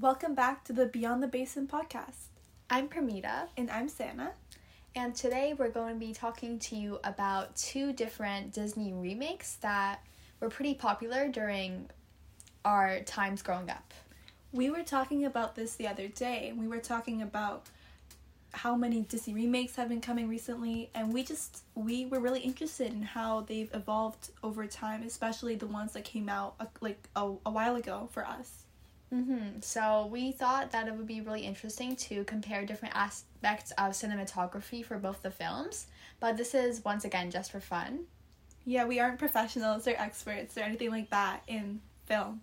Welcome back to the Beyond the Basin podcast. I'm Pramita, And I'm Sana. and today we're going to be talking to you about two different Disney remakes that were pretty popular during our times growing up. We were talking about this the other day. We were talking about how many Disney remakes have been coming recently, and we just we were really interested in how they've evolved over time, especially the ones that came out uh, like a, a while ago for us. Mm-hmm. So we thought that it would be really interesting to compare different aspects of cinematography for both the films, but this is once again just for fun. Yeah, we aren't professionals or experts or anything like that in film.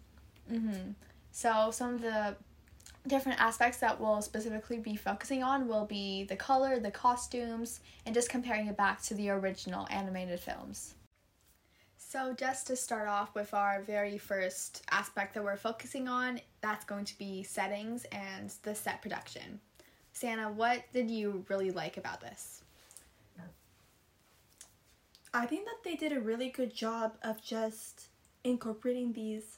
Mm-hmm. So some of the different aspects that we'll specifically be focusing on will be the color, the costumes, and just comparing it back to the original animated films. So just to start off with our very first aspect that we're focusing on, that's going to be settings and the set production. Sana, what did you really like about this? I think that they did a really good job of just incorporating these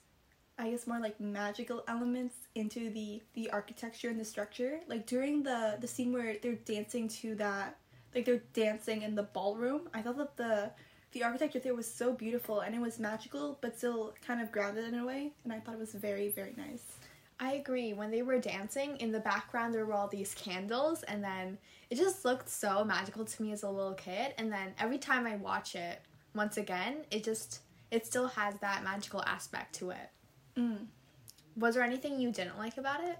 I guess more like magical elements into the the architecture and the structure. Like during the the scene where they're dancing to that like they're dancing in the ballroom, I thought that the the architecture there was so beautiful and it was magical but still kind of grounded in a way and I thought it was very very nice. I agree. When they were dancing, in the background there were all these candles, and then it just looked so magical to me as a little kid. And then every time I watch it once again, it just it still has that magical aspect to it. Mm. Was there anything you didn't like about it?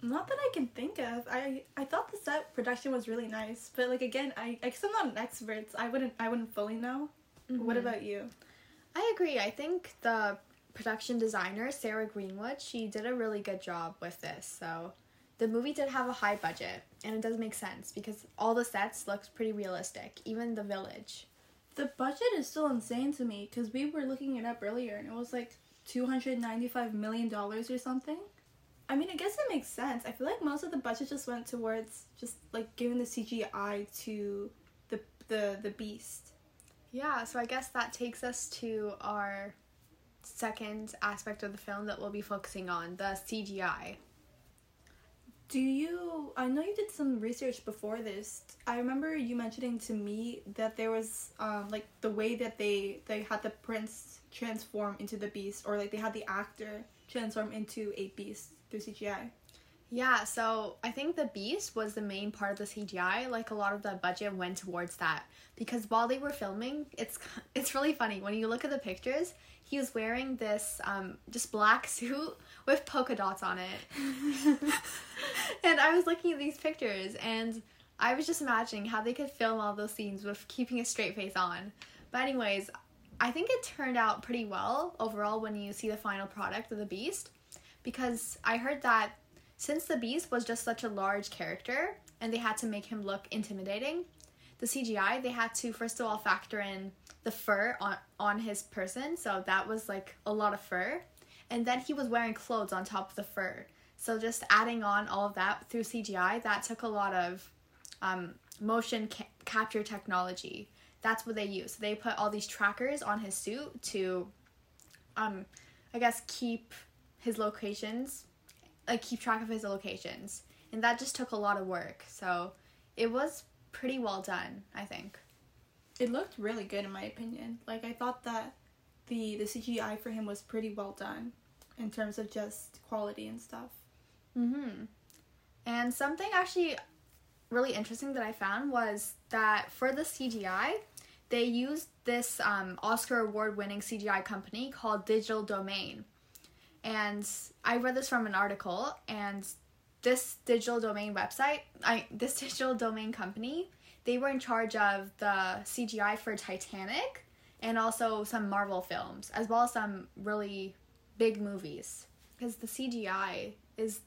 Not that I can think of. I I thought the set production was really nice, but like again, I I guess I'm not an expert. So I wouldn't I wouldn't fully know. What Mhm. about you? I agree. I think the production designer, Sarah Greenwood, she did a really good job with this. So the movie did have a high budget, and it does make sense because all the sets looked pretty realistic, even the village. The budget is still insane to me because we were looking it up earlier and it was like two hundred ninety five million dollars or something. I mean, I guess it makes sense. I feel like most of the budget just went towards just like giving the CGI to the the the beast. Yeah, so I guess that takes us to our second aspect of the film that we'll be focusing on the CGI. Do you? I know you did some research before this. I remember you mentioning to me that there was um like the way that they they had the prince transform into the beast, or like they had the actor transform into a beast through CGI. Yeah, so I think the beast was the main part of the CGI. Like a lot of the budget went towards that because while they were filming, it's it's really funny when you look at the pictures. He was wearing this um, just black suit with polka dots on it, and I was looking at these pictures and I was just imagining how they could film all those scenes with keeping a straight face on. But anyways, I think it turned out pretty well overall when you see the final product of the beast because I heard that since the beast was just such a large character and they had to make him look intimidating, the CGI they had to first of all factor in the fur on on his person, so that was like a lot of fur, and then he was wearing clothes on top of the fur. So just adding on all of that through CGI, that took a lot of um, motion ca- capture technology. That's what they use. They put all these trackers on his suit to, um, I guess keep his locations like keep track of his locations. And that just took a lot of work. So it was pretty well done i think. It looked really good in my opinion. Like I thought that the the CGI for him was pretty well done in terms of just quality and stuff. mm-hmm. And something actually really interesting that i found was that for the cgi they used this um, oscar award winning cgi company called digital domain and i read this from an article and this digital domain website i this digital domain company they were in charge of the cgi for titanic and also some marvel films as well as some really big movies because the cgi is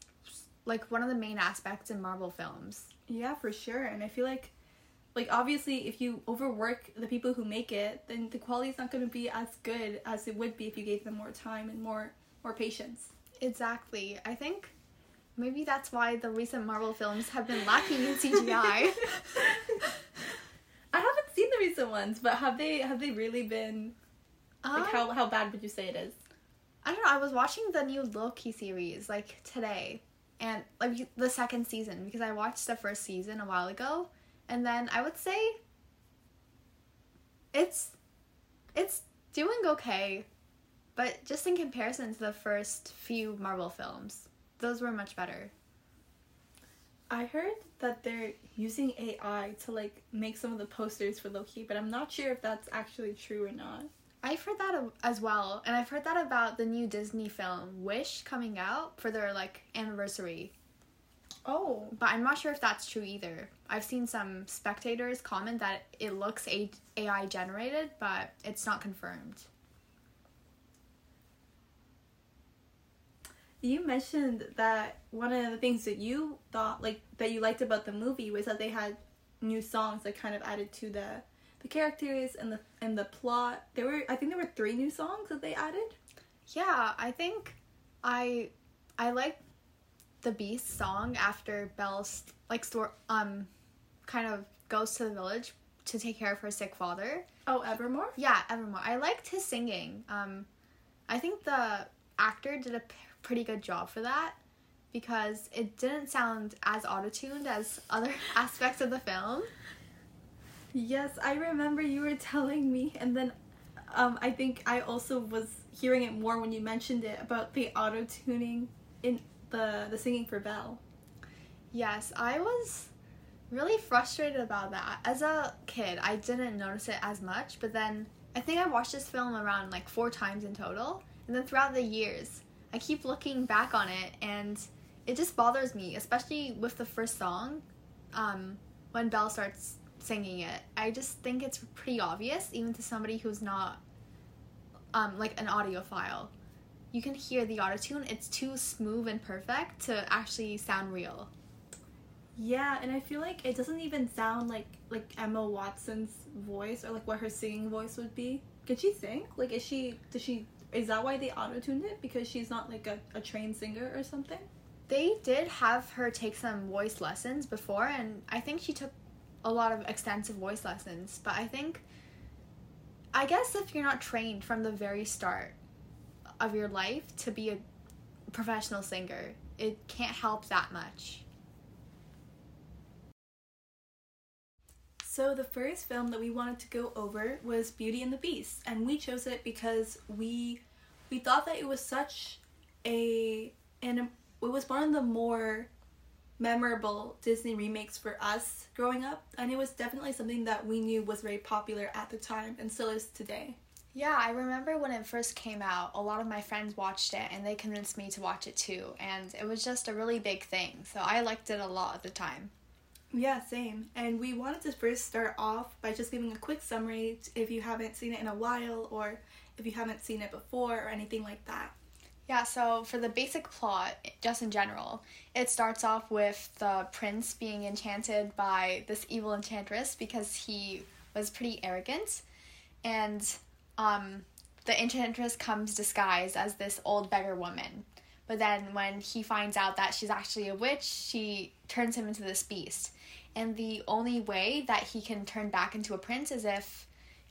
like one of the main aspects in marvel films Yeah, for sure. And I feel like like obviously if you overwork the people who make it, then the quality is not going to be as good as it would be if you gave them more time and more more patience. exactly i think maybe that's why the recent marvel films have been lacking in cgi I haven't seen the recent ones, but have they have they really been like Um, how how bad would you say it is? I don't know. I was watching the new Loki series like today, and like the second season because I watched the first season a while ago, and then I would say it's it's doing okay, but just in comparison to the first few Marvel films, those were much better. I heard that they're using AI to like make some of the posters for Loki, but I'm not sure if that's actually true or not. I've heard that as well, and I've heard that about the new Disney film Wish coming out for their like anniversary. Oh, but I'm not sure if that's true either. I've seen some spectators comment that it looks AI generated, but it's not confirmed. You mentioned that one of the things that you thought like that you liked about the movie was that they had new songs that kind of added to the the characters and the and the plot. There were I think there were three new songs that they added. Yeah, I think I I like the Beast song after Belle's like store um kind of goes to the village to take care of her sick father. Oh, Evermore? Yeah, Evermore. I liked his singing. Um I think the actor did a pretty good job for that because it didn't sound as auto-tuned as other aspects of the film. Yes, I remember you were telling me, and then um, I think I also was hearing it more when you mentioned it about the auto tuning in the the singing for Belle. Yes, I was really frustrated about that. As a kid, I didn't notice it as much, but then I think I watched this film around like four times in total, and then throughout the years, I keep looking back on it, and it just bothers me, especially with the first song, um, when Belle starts singing it. I just think it's pretty obvious, even to somebody who's not um, like an audiophile. You can hear the autotune, it's too smooth and perfect to actually sound real. Yeah, and I feel like it doesn't even sound like like Emma Watson's voice or like what her singing voice would be. Can she sing? Like is she does she is that why they auto-tuned it? Because she's not like a, a trained singer or something? They did have her take some voice lessons before and I think she took a lot of extensive voice lessons, but I think I guess if you're not trained from the very start of your life to be a professional singer, it can't help that much. So the first film that we wanted to go over was Beauty and the Beast, and we chose it because we we thought that it was such a and it was one of the more memorable Disney remakes for us growing up, and it was definitely something that we knew was very popular at the time and still is today. Yeah, I remember when it first came out, a lot of my friends watched it and they convinced me to watch it too, and it was just a really big thing, so I liked it a lot at the time. Yeah, same. And we wanted to first start off by just giving a quick summary if you haven't seen it in a while or if you haven't seen it before or anything like that. Yeah, so for the basic plot, just in general, it starts off with the prince being enchanted by this evil enchantress because he was pretty arrogant. And um, the enchantress comes disguised as this old beggar woman. But then when he finds out that she's actually a witch, she turns him into this beast. And the only way that he can turn back into a prince is if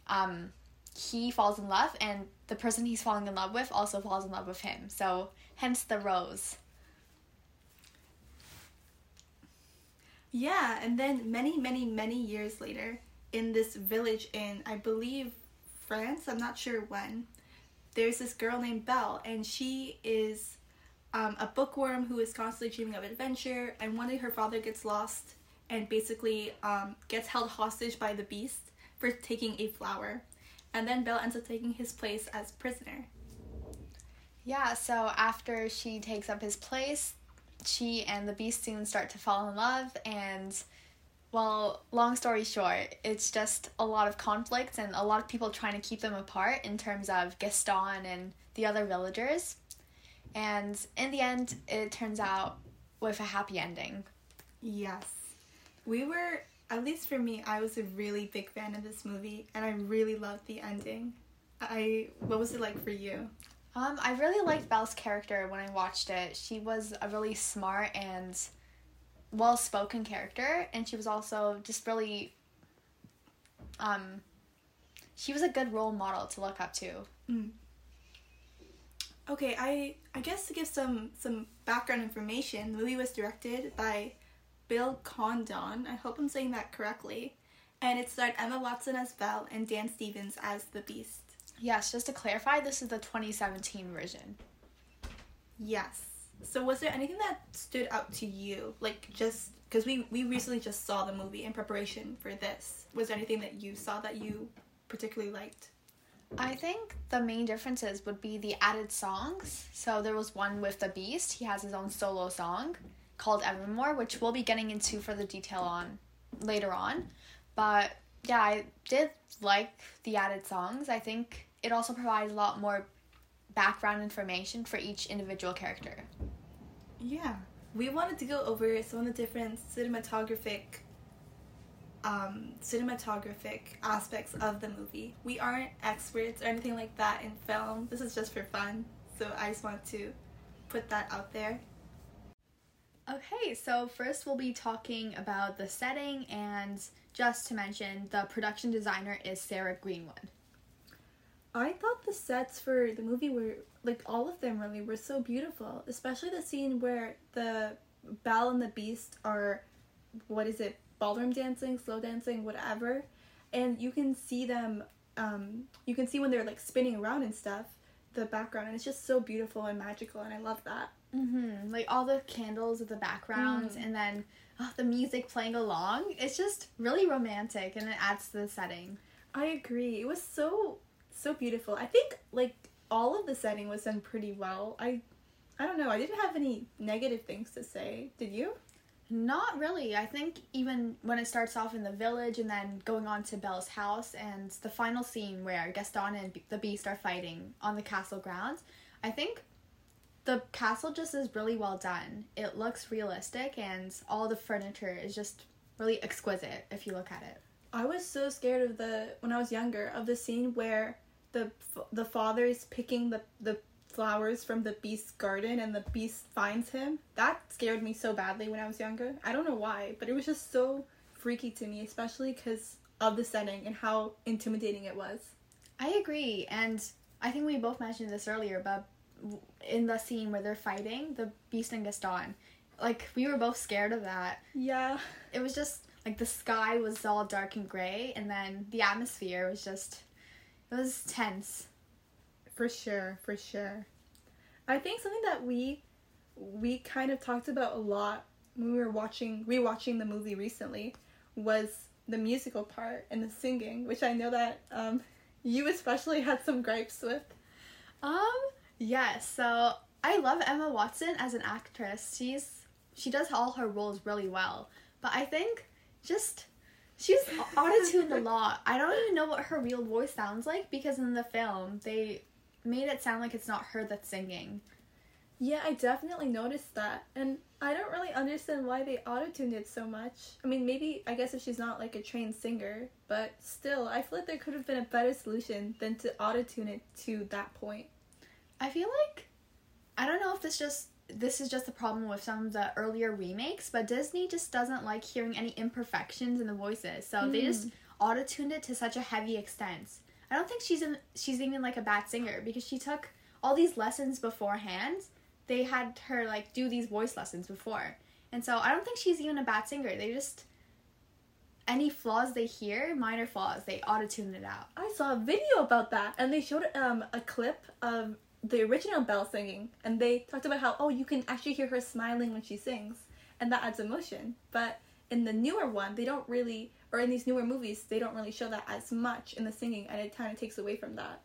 um, he falls in love and the person he's falling in love with also falls in love with him. So, hence the rose. Yeah, and then many, many, many years later, in this village in, I believe, France, I'm not sure when, there's this girl named Belle, and she is um, a bookworm who is constantly dreaming of adventure, and one day her father gets lost and basically um, gets held hostage by the beast for taking a flower and then Belle ends up taking his place as prisoner. Yeah, so after she takes up his place, she and the beast soon start to fall in love and well, long story short, it's just a lot of conflict and a lot of people trying to keep them apart in terms of Gaston and the other villagers. And in the end, it turns out with a happy ending. Yes. We were at least for me, I was a really big fan of this movie, and I really loved the ending. I what was it like for you? Um, I really liked Belle's character when I watched it. She was a really smart and well spoken character, and she was also just really um she was a good role model to look up to. Mm. Okay, I I guess to give some some background information, the movie was directed by Bill Condon. I hope I'm saying that correctly. And it starred Emma Watson as Belle and Dan Stevens as the Beast. Yes, just to clarify, this is the 2017 version. Yes. So was there anything that stood out to you? Like just because we we recently just saw the movie in preparation for this. Was there anything that you saw that you particularly liked? I think the main differences would be the added songs. So there was one with the Beast. He has his own solo song called Evermore, which we'll be getting into further detail on later on. But yeah, I did like the added songs. I think it also provides a lot more background information for each individual character. Yeah. We wanted to go over some of the different cinematographic um, cinematographic aspects of the movie. We aren't experts or anything like that in film. This is just for fun. So I just want to put that out there. Okay, so first we'll be talking about the setting, and just to mention, the production designer is Sarah Greenwood. I thought the sets for the movie were like all of them really were so beautiful, especially the scene where the Belle and the Beast are what is it ballroom dancing, slow dancing, whatever, and you can see them. Um, you can see when they're like spinning around and stuff, the background, and it's just so beautiful and magical, and I love that. Mm-hmm. Like all the candles at the backgrounds, Mm. and then oh, the music playing along. It's just really romantic, and it adds to the setting. I agree. It was so so beautiful. I think like all of the setting was done pretty well. I I don't know. I didn't have any negative things to say. Did you? Not really. I think even when it starts off in the village and then going on to Belle's house and the final scene where Gaston and the Beast are fighting on the castle grounds, I think the castle just is really well done. It looks realistic and all the furniture is just really exquisite if you look at it. I was so scared of the when I was younger of the scene where the the father is picking the the flowers from the beast's garden and the beast finds him. That scared me so badly when I was younger. I don't know why, but it was just so freaky to me, especially because of the setting and how intimidating it was. I agree, and I think we both mentioned this earlier, but in the scene where they're fighting, the Beast and Gaston, like we were both scared of that. Yeah. It was just like the sky was all dark and gray, and then the atmosphere was just it was tense. For sure, for sure. I think something that we we kind of talked about a lot when we were watching rewatching the movie recently was the musical part and the singing, which I know that um, you especially had some gripes with. Um, yes. So I love Emma Watson as an actress. She's she does all her roles really well, but I think just she's auto-tuned a lot. I don't even know what her real voice sounds like because in the film they made it sound like it's not her that's singing. Yeah, I definitely noticed that. And I don't really understand why they auto-tuned it so much. I mean, maybe I guess if she's not like a trained singer, but still, I feel like there could have been a better solution than to auto-tune it to that point. I feel like I don't know if this just this is just a problem with some of the earlier remakes, but Disney just doesn't like hearing any imperfections in the voices. So they just auto-tuned it to such a heavy extent. I don't think she's in she's even like a bad singer because she took all these lessons beforehand. They had her like do these voice lessons before. And so I don't think she's even a bad singer. They just any flaws they hear, minor flaws, they auto-tune it out. I saw a video about that, and they showed um a clip of the original Belle singing, and they talked about how oh you can actually hear her smiling when she sings, and that adds emotion. But in the newer one, they don't really, or in these newer movies, they don't really show that as much in the singing, and it kind of takes away from that.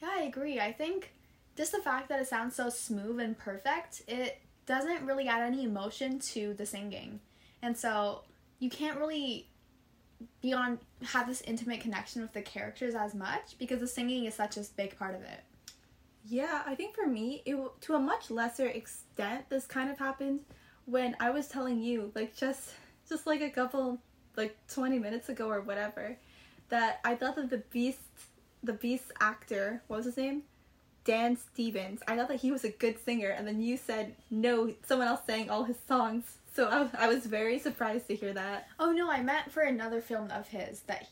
Yeah, I agree. I think just the fact that it sounds so smooth and perfect, it doesn't really add any emotion to the singing. And so you can't really be on have this intimate connection with the characters as much because the singing is such a big part of it. Yeah, I think for me, it to a much lesser extent, this kind of happened when I was telling you, like just just like a couple, like twenty minutes ago or whatever, that I thought that the Beast, the Beast actor, what was his name, Dan Stevens. I thought that he was a good singer, and then you said no, someone else sang all his songs. So I, I was very surprised to hear that. Oh no, I meant for another film of his that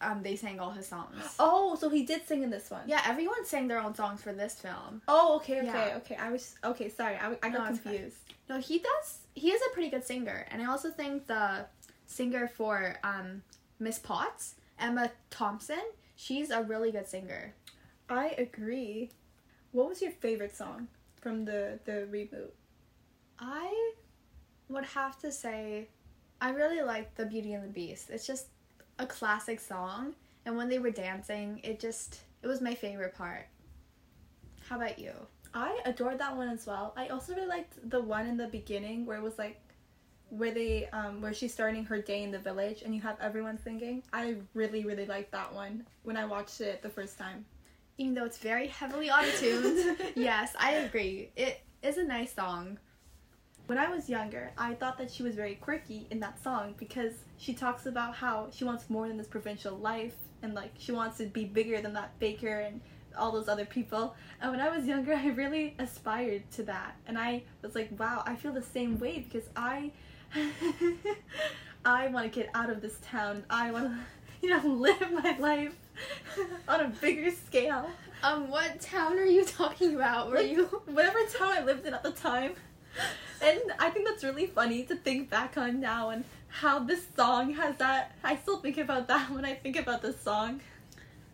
um they sang all his songs. Oh, so he did sing in this one. Yeah, everyone sang their own songs for this film. Oh, okay, okay, Yeah. okay. I was okay. Sorry, I, I No, got fine. confused. No, he does. He is a pretty good singer, and I also think the singer for um Miss Potts, Emma Thompson, she's a really good singer. I agree. What was your favorite song from the the reboot? I would have to say, I really like The Beauty and the Beast. It's just a classic song, and when they were dancing, it just it was my favorite part. How about you? I adored that one as well. I also really liked the one in the beginning where it was like where they um where she's starting her day in the village and you have everyone singing. I really really liked that one when I watched it the first time. Even though it's very heavily auto-tuned, yes, I agree. It is a nice song. When I was younger, I thought that she was very quirky in that song because she talks about how she wants more than this provincial life and like she wants to be bigger than that baker and all those other people. And when I was younger, I really aspired to that. And I was like, wow, I feel the same way because I I want to get out of this town. I want to you know live my life on a bigger scale. Um, what town are you talking about? Were Like, you? whatever town I lived in at the time. And I think that's really funny to think back on now and how this song has that. I still think about that when I think about this song.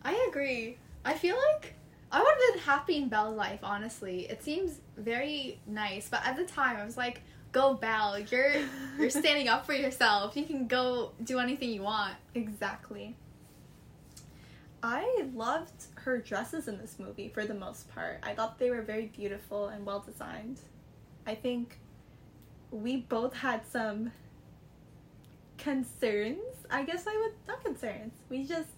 I agree. I feel like I would have been happy in Belle's life. Honestly, it seems very nice. But at the time, I was like, "Go Belle! You're you're standing up for yourself. You can go do anything you want." Exactly. I loved her dresses in this movie for the most part. I thought they were very beautiful and well designed. I think we both had some concerns. I guess I would not concerns. We just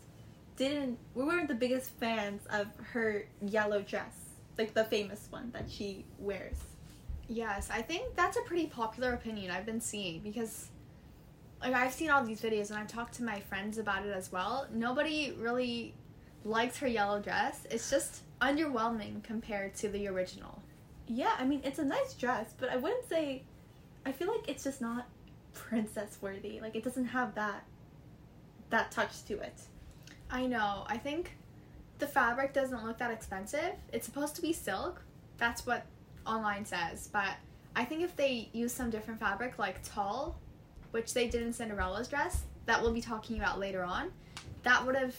didn't we weren't the biggest fans of her yellow dress. Like the famous one that she wears. Yes, I think that's a pretty popular opinion I've been seeing because like I've seen all these videos and I've talked to my friends about it as well. Nobody really likes her yellow dress. It's just underwhelming compared to the original. Yeah, I mean it's a nice dress, but I wouldn't say I feel like it's just not princess worthy. Like it doesn't have that that touch to it. I know. I think the fabric doesn't look that expensive. It's supposed to be silk. That's what online says. But I think if they use some different fabric like tulle, which they did in Cinderella's dress, that we'll be talking about later on, that would have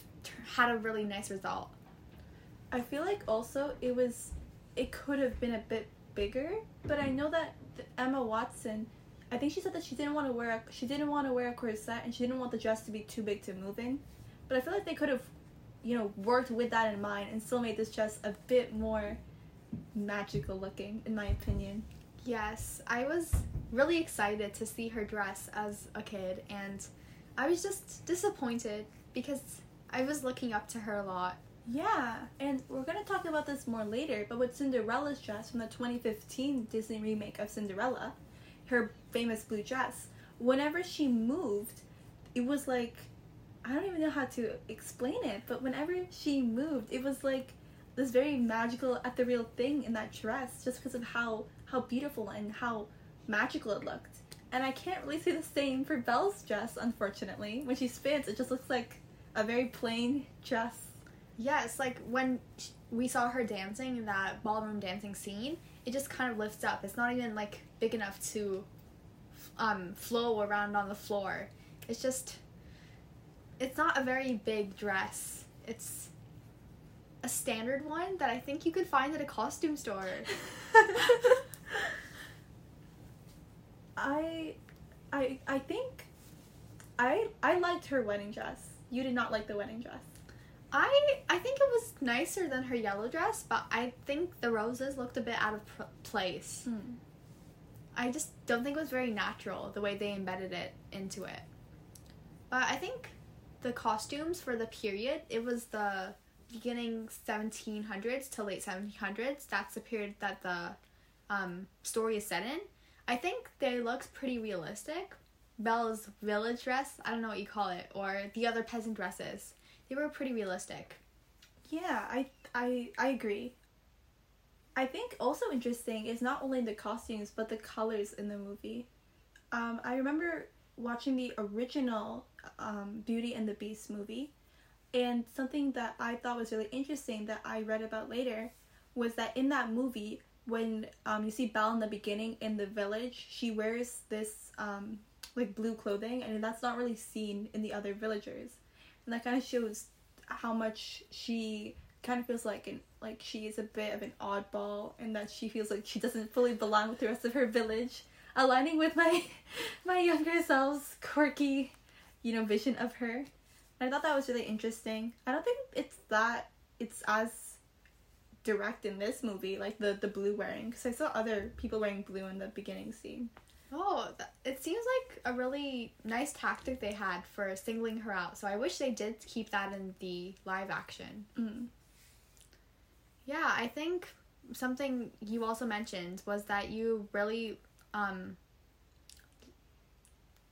had a really nice result. I feel like also it was it could have been a bit bigger, but I know that th- Emma Watson I think she said that she didn't want to wear a, she didn't want to wear a corset and she didn't want the dress to be too big to move in. But I feel like they could have you know worked with that in mind and still made this dress a bit more magical looking in my opinion. Yes, I was really excited to see her dress as a kid, and I was just disappointed because I was looking up to her a lot. Yeah, and we're gonna talk about this more later, but with Cinderella's dress from the 2015 Disney remake of Cinderella, her famous blue dress, whenever she moved, it was like, I don't even know how to explain it, but whenever she moved, it was like this very magical, ethereal thing in that dress, just because of how, how beautiful and how magical it looked. And I can't really say the same for Belle's dress, unfortunately. When she spins, it just looks like a very plain dress. Yes, like when we saw her dancing in that ballroom dancing scene, it just kind of lifts up. It's not even like big enough to um, flow around on the floor. It's just, it's not a very big dress. It's a standard one that I think you could find at a costume store. I, I, I think, I, I liked her wedding dress. You did not like the wedding dress. I I think it was nicer than her yellow dress, but I think the roses looked a bit out of pr- place. I just don't think it was very natural the way they embedded it into it. But I think the costumes for the period, it was the beginning 1700s to late 1700s. That's the period that the um, story is set in. I think they looked pretty realistic. Belle's village dress, I don't know what you call it, or the other peasant dresses, they were pretty realistic. Yeah, I, I, I agree. I think also interesting is not only the costumes but the colors in the movie. Um, I remember watching the original um, Beauty and the Beast movie, and something that I thought was really interesting that I read about later was that in that movie, when um, you see Belle in the beginning in the village, she wears this um, like blue clothing, and that's not really seen in the other villagers, and that kind of shows how much she kind of feels like an like she is a bit of an oddball, and that she feels like she doesn't fully belong with the rest of her village, aligning with my my younger self's quirky, you know, vision of her. And I thought that was really interesting. I don't think it's that it's as direct in this movie, like the the blue wearing, because I saw other people wearing blue in the beginning scene. Oh, th- it seems like a really nice tactic they had for singling her out. So I wish they did keep that in the live action. Mm. Yeah, I think something you also mentioned was that you really um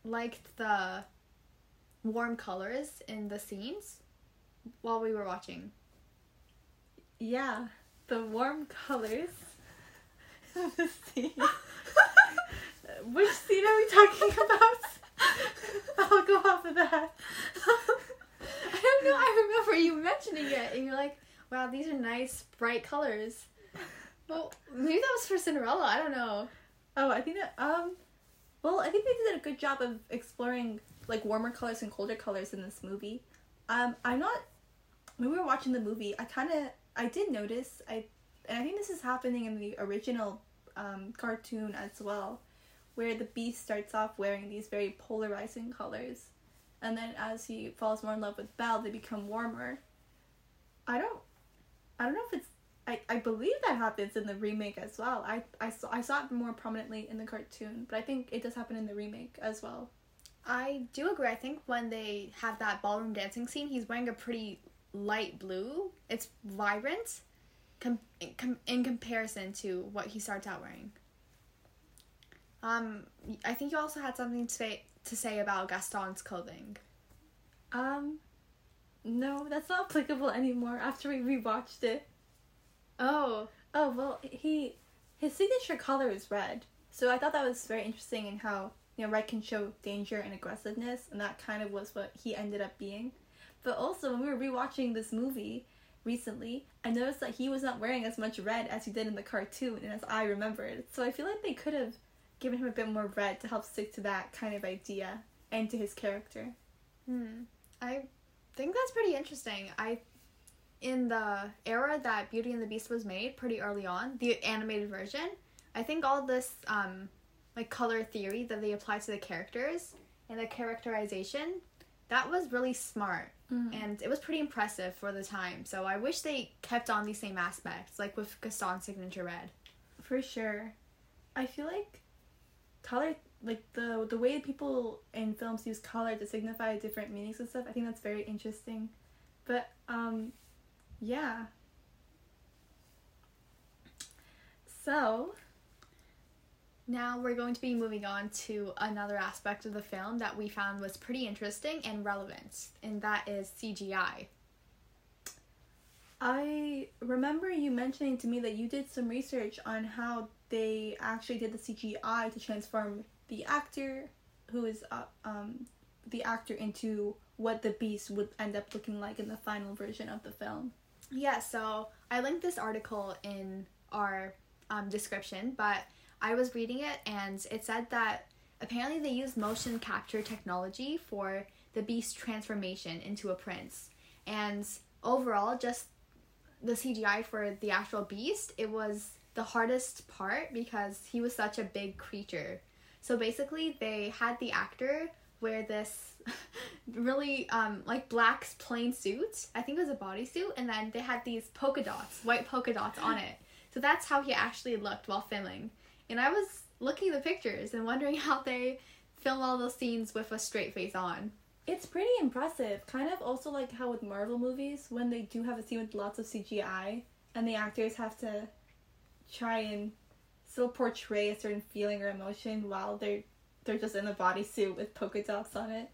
liked the warm colors in the scenes while we were watching. Yeah, the warm colors of the scene. Which scene are we talking about? I'll go off of that. I don't know. I remember you mentioning it, and you're like, "Wow, these are nice, bright colors." Well, maybe that was for Cinderella. I don't know. Oh, I think that um, well, I think they did a good job of exploring like warmer colors and colder colors in this movie. Um, I'm not. When we were watching the movie, I kind of I did notice I, and I think this is happening in the original um, cartoon as well, where the Beast starts off wearing these very polarizing colors, and then as he falls more in love with Belle, they become warmer. I don't, I don't know if it's. I, I believe that happens in the remake as well. I, I, saw, I saw it more prominently in the cartoon, but I think it does happen in the remake as well. I do agree. I think when they have that ballroom dancing scene, he's wearing a pretty light blue. It's vibrant com- in, com- in comparison to what he starts out wearing. Um, I think you also had something to say to say about Gaston's clothing. Um, no, that's not applicable anymore after we rewatched it. Oh, Oh, well, he his signature color is red. So I thought that was very interesting in how, you know, red can show danger and aggressiveness, and that kind of was what he ended up being. But also, when we were rewatching this movie recently, I noticed that he was not wearing as much red as he did in the cartoon and as I remembered. So I feel like they could have given him a bit more red to help stick to that kind of idea and to his character. Hmm. I think that's pretty interesting. I in the era that Beauty and the Beast was made, pretty early on, the animated version, I think all this um like color theory that they apply to the characters and the characterization, that was really smart and it was pretty impressive for the time. So I wish they kept on these same aspects, like with Gaston's signature red. For sure. I feel like color like the the way people in films use color to signify different meanings and stuff, I think that's very interesting. But um yeah. So, Now we're going to be moving on to another aspect of the film that we found was pretty interesting and relevant, and that is CGI. I remember you mentioning to me that you did some research on how they actually did the CGI to transform the actor who is uh, um the actor into what the beast would end up looking like in the final version of the film. Yeah, so I linked this article in our um, description, but I was reading it and it said that apparently they used motion capture technology for the beast transformation into a prince. And overall, just the CGI for the actual beast, it was the hardest part because he was such a big creature. So basically, they had the actor wear this really um like black plain suit. I think it was a bodysuit, and then they had these polka dots, white polka dots on it. So that's how he actually looked while filming. And I was looking at the pictures and wondering how they film all those scenes with a straight face on. It's pretty impressive. Kind of also like how with Marvel movies, when they do have a scene with lots of CGI and the actors have to try and still portray a certain feeling or emotion while they're they're just in a bodysuit with polka dots on it.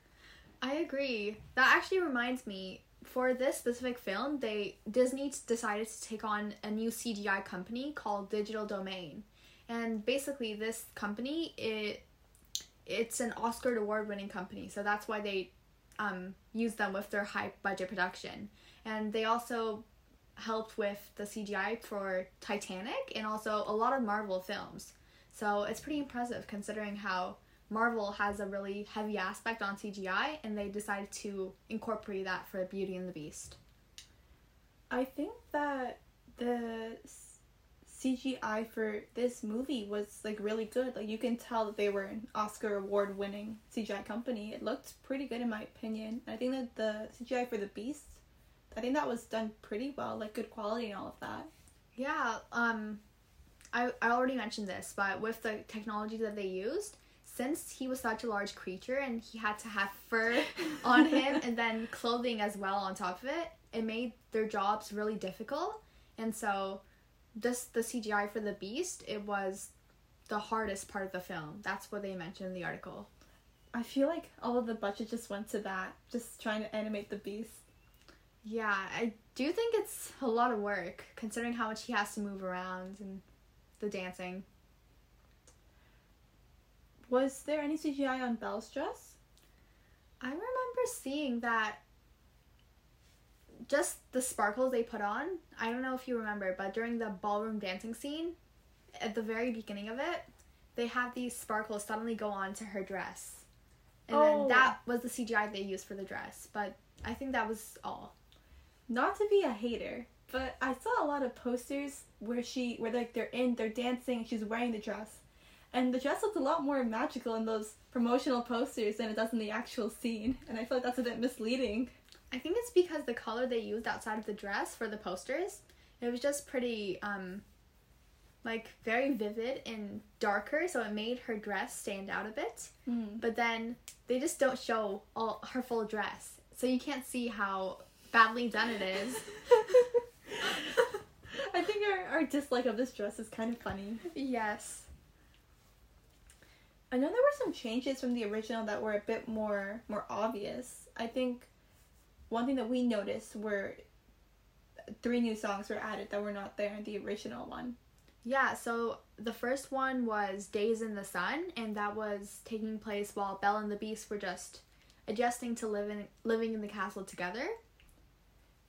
I agree. That actually reminds me for this specific film, they Disney decided to take on a new CGI company called Digital Domain. And basically this company it it's an Oscar award winning company, so that's why they um, use them with their high budget production. And they also helped with the CGI for Titanic and also a lot of Marvel films. So it's pretty impressive considering how Marvel has a really heavy aspect on CGI and they decided to incorporate that for Beauty and the Beast. I think that the CGI for this movie was like really good. Like you can tell that they were an Oscar award winning CGI company. It looked pretty good in my opinion. I think that the CGI for the Beast, I think that was done pretty well, like good quality and all of that. Yeah, um I I already mentioned this, but with the technology that they used, since he was such a large creature and he had to have fur on him and then clothing as well on top of it, it made their jobs really difficult. And so this the CGI for the beast, it was the hardest part of the film. That's what they mentioned in the article. I feel like all of the budget just went to that, just trying to animate the beast. Yeah, I do think it's a lot of work considering how much he has to move around and the dancing. Was there any CGI on Belle's dress? I remember seeing that just the sparkles they put on. I don't know if you remember, but during the ballroom dancing scene, at the very beginning of it, they have these sparkles suddenly go on to her dress. And Oh. then that was the CGI they used for the dress. But I think that was all. Not to be a hater, but I saw a lot of posters where she, where like they're in, they're dancing, and she's wearing the dress, and the dress looks a lot more magical in those promotional posters than it does in the actual scene, and I feel like that's a bit misleading. I think it's because the color they used outside of the dress for the posters, it was just pretty um like very vivid and darker, so it made her dress stand out a bit. Mm. But then they just don't show all her full dress. So you can't see how badly done it is. I think our, our dislike of this dress is kind of funny. yes. I know there were some changes from the original that were a bit more more obvious. I think one thing that we noticed were three new songs were added that were not there in the original one. Yeah, so the first one was Days in the Sun, and that was taking place while Belle and the Beast were just adjusting to living living in the castle together.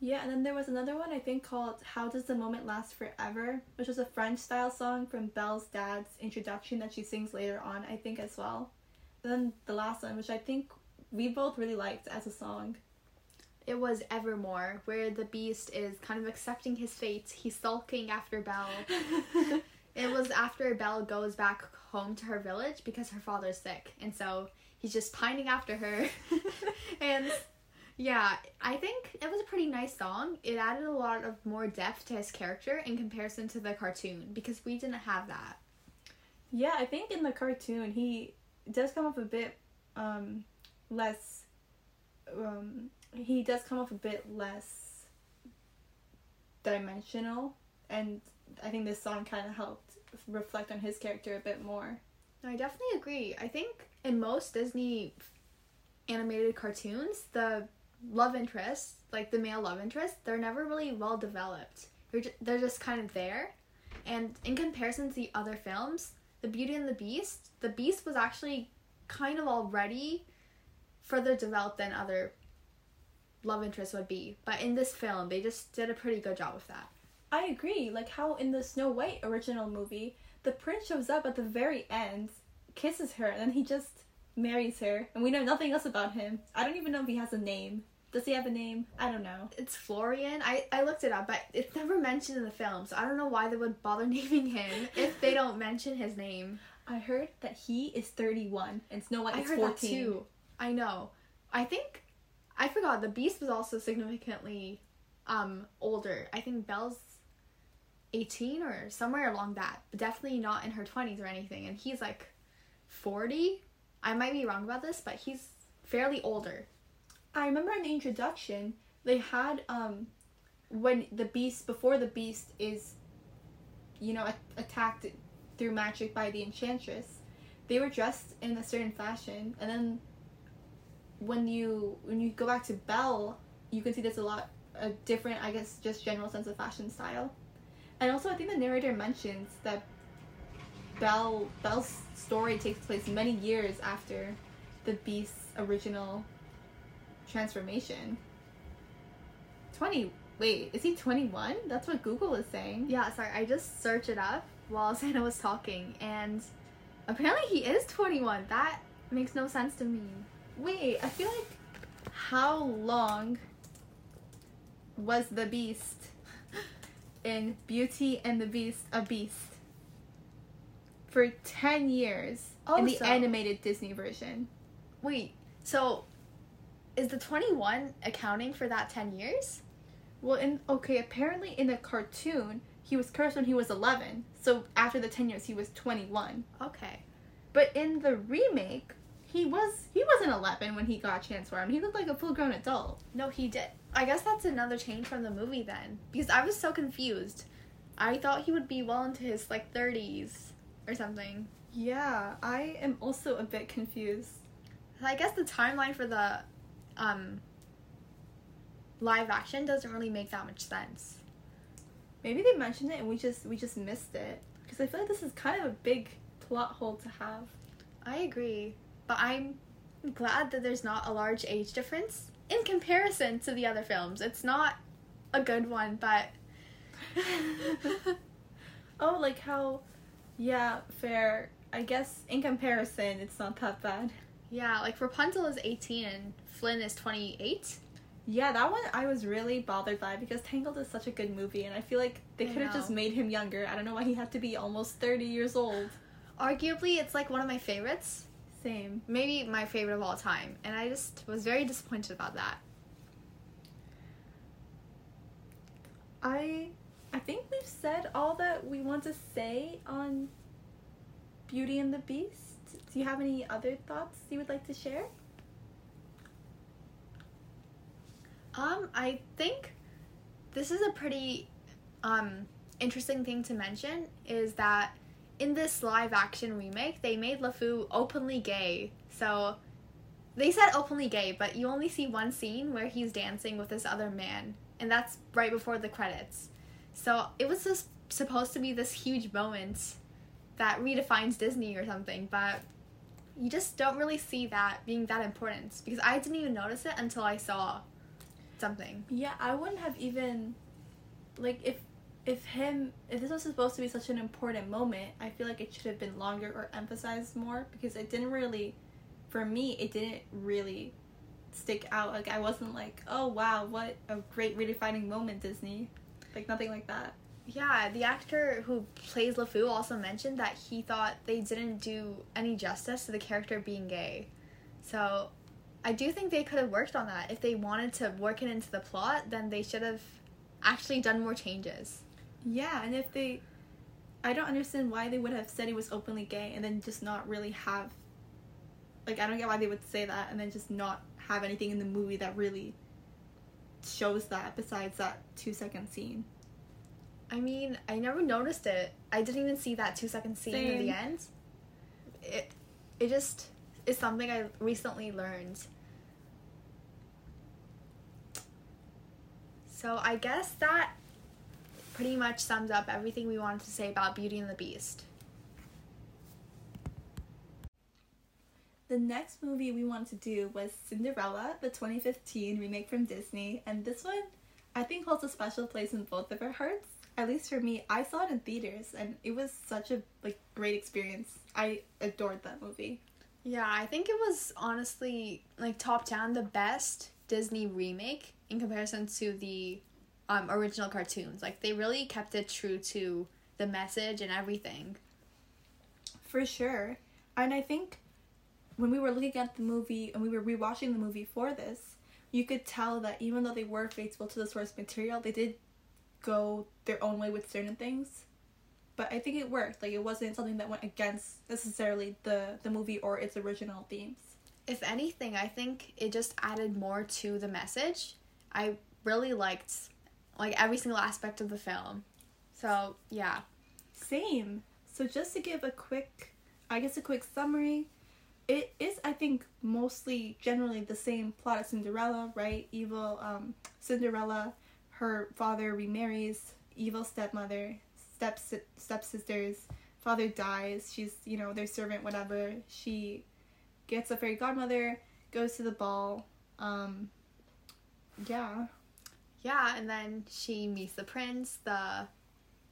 Yeah, and then there was another one I think called How Does the Moment Last Forever, which was a French style song from Belle's dad's introduction that she sings later on, I think as well. And then the last one, which I think we both really liked as a song. It was Evermore, where the Beast is kind of accepting his fate. He's sulking after Belle. It was after Belle goes back home to her village because her father's sick, and so he's just pining after her. and yeah, I think it was a pretty nice song. It added a lot of more depth to his character in comparison to the cartoon because we didn't have that. Yeah, I think in the cartoon he does come off a bit um, less. Um, he does come off a bit less dimensional, and I think this song kind of helped reflect on his character a bit more. I definitely agree. I think in most Disney animated cartoons, the love interests, like the male love interests, they're never really well developed. They're just, they're just kind of there. And in comparison to the other films, The Beauty and the Beast, the Beast was actually kind of already further developed than other love interests would be. But in this film, they just did a pretty good job with that. I agree. Like how in the Snow White original movie, the prince shows up at the very end, kisses her, and then he just marries her, and we know nothing else about him. I don't even know if he has a name. Does he have a name? I don't know. It's Florian. I, I looked it up, but it's never mentioned in the film, so I don't know why they would bother naming him if they don't mention his name. I heard that he is 31 and Snow White I is heard 14. that too. I know. I think I forgot the Beast was also significantly um older. I think Belle's 18 or somewhere along that, but definitely not in her 20s or anything. And he's like 40. I might be wrong about this, but he's fairly older. I remember in the introduction, they had um when the beast before the beast is you know a- attacked through magic by the enchantress. They were dressed in a certain fashion and then when you when you go back to Belle, you can see there's a lot a different I guess just general sense of fashion style. And also I think the narrator mentions that Belle Belle's story takes place many years after the Beast's original transformation. Twenty. Wait, is he twenty one? That's what Google is saying. Yeah, sorry, I just searched it up while Sana was talking, and apparently he is 21. That makes no sense to me. Wait, I feel like how long was the Beast in Beauty and the Beast a Beast? For ten years Oh, in the so- animated Disney version. Wait, so is the 21 accounting for that 10 years? Well, in okay, apparently in the cartoon he was cursed when he was eleven. So after the ten years, he was twenty one. Okay. But in the remake, he was he wasn't eleven when he got transformed. He looked like a full grown adult. No, he did. I guess that's another change from the movie then. Because I was so confused. I thought he would be well into his like 30s or something. Yeah, I am also a bit confused. I guess the timeline for the um live action doesn't really make that much sense. Maybe they mentioned it and we just we just missed it because I feel like this is kind of a big plot hole to have. I agree, but I'm glad that there's not a large age difference in comparison to the other films. It's not a good one, but oh, like how? Yeah, fair. I guess in comparison, it's not that bad. yeah, like Rapunzel is 18 and Flynn is 28. Yeah, that one I was really bothered by because Tangled is such a good movie, and I feel like they could have just made him younger. I don't know why he had to be almost thirty years old. Arguably, it's like one of my favorites. Same. Maybe my favorite of all time, and I just was very disappointed about that. I I think we've said all that we want to say on Beauty and the Beast. Do you have any other thoughts you would like to share? Um, I think this is a pretty um interesting thing to mention is that in this live action remake, they made LeFou openly gay. So they said openly gay, but you only see one scene where he's dancing with this other man, and that's right before the credits. So it was just supposed to be this huge moment that redefines Disney or something, but you just don't really see that being that important because I didn't even notice it until I saw something. Yeah, I wouldn't have even like if if him if this was supposed to be such an important moment, I feel like it should have been longer or emphasized more because it didn't really for me it didn't really stick out. Like I wasn't like, "Oh wow, what a great redefining moment Disney." Like nothing like that. Yeah, the actor who plays LeFou also mentioned that he thought they didn't do any justice to the character being gay. So I do think they could have worked on that. If they wanted to work it into the plot, then they should have actually done more changes. Yeah, and if they I don't understand why they would have said he was openly gay and then just not really have like I don't get why they would say that and then just not have anything in the movie that really shows that besides that 2 second scene. I mean, I never noticed it. I didn't even see that two second scene in the end. It it just is something I recently learned. So I guess that pretty much sums up everything we wanted to say about Beauty and the Beast. The next movie we wanted to do was Cinderella, the 2015 remake from Disney, and this one I think holds a special place in both of our hearts. At least for me, I saw it in theaters and it was such a like great experience. I adored that movie. Yeah, I think it was honestly like top down the best Disney remake in comparison to the um, original cartoons. Like they really kept it true to the message and everything. For sure. And I think when we were looking at the movie and we were rewatching the movie for this, you could tell that even though they were faithful to the source material, they did go their own way with certain things. But I think it worked. Like it wasn't something that went against necessarily the the movie or its original themes. If anything, I think it just added more to the message. I really liked like every single aspect of the film. So, yeah. Same. So just to give a quick, I guess a quick summary, it is I think mostly generally the same plot as Cinderella, right? Evil um, Cinderella, her father remarries evil stepmother, step stepsisters father dies. She's you know their servant, whatever. She gets a fairy godmother, goes to the ball. Um, yeah. Yeah, and then she meets the prince, the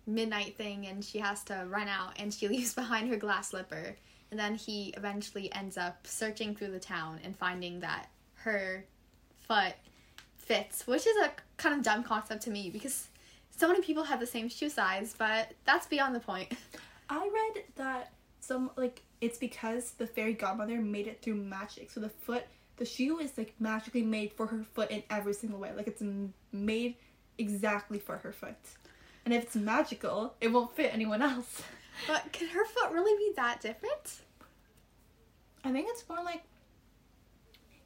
midnight thing, and she has to run out, and she leaves behind her glass slipper. And then he eventually ends up searching through the town and finding that her foot fits, which is a kind of dumb concept to me because so many people have the same shoe size, but that's beyond the point. I read that some like it's because the fairy godmother made it through magic. So the foot, the shoe is like magically made for her foot in every single way. Like it's made exactly for her foot. And if it's magical, it won't fit anyone else. But can her foot really be that different? I think it's more like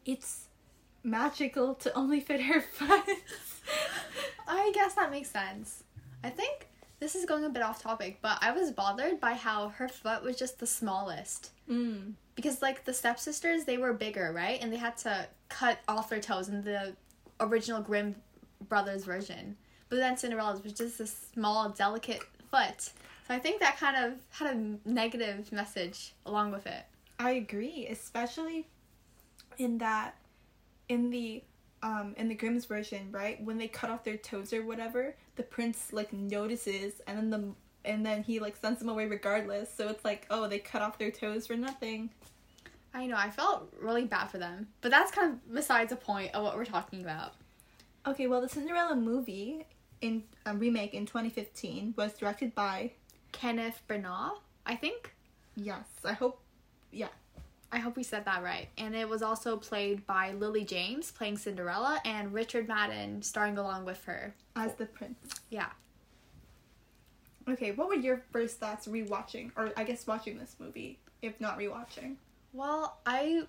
it's magical to only fit her foot. I guess that makes sense. I think this is going a bit off topic, but I was bothered by how her foot was just the smallest. mm. Because like the stepsisters, they were bigger, right? And they had to cut off their toes in the original Grimm brothers version. But then Cinderella's was just a small, delicate foot. So I think that kind of had a negative message along with it. I agree, especially in that in the um in the Grimm's version, right? When they cut off their toes or whatever, the prince like notices and then the and then he like sends them away regardless. So it's like, oh, they cut off their toes for nothing. I know, I felt really bad for them. But that's kind of besides the point of what we're talking about. Okay, well, the Cinderella movie in a remake in 2015 was directed by Kenneth Branagh, I think. yes, I hope yeah. I hope we said that right. And it was also played by Lily James playing Cinderella and Richard Madden starring along with her. as the prince. Yeah. Okay, what were your first thoughts rewatching or I guess watching this movie if not rewatching? Well, I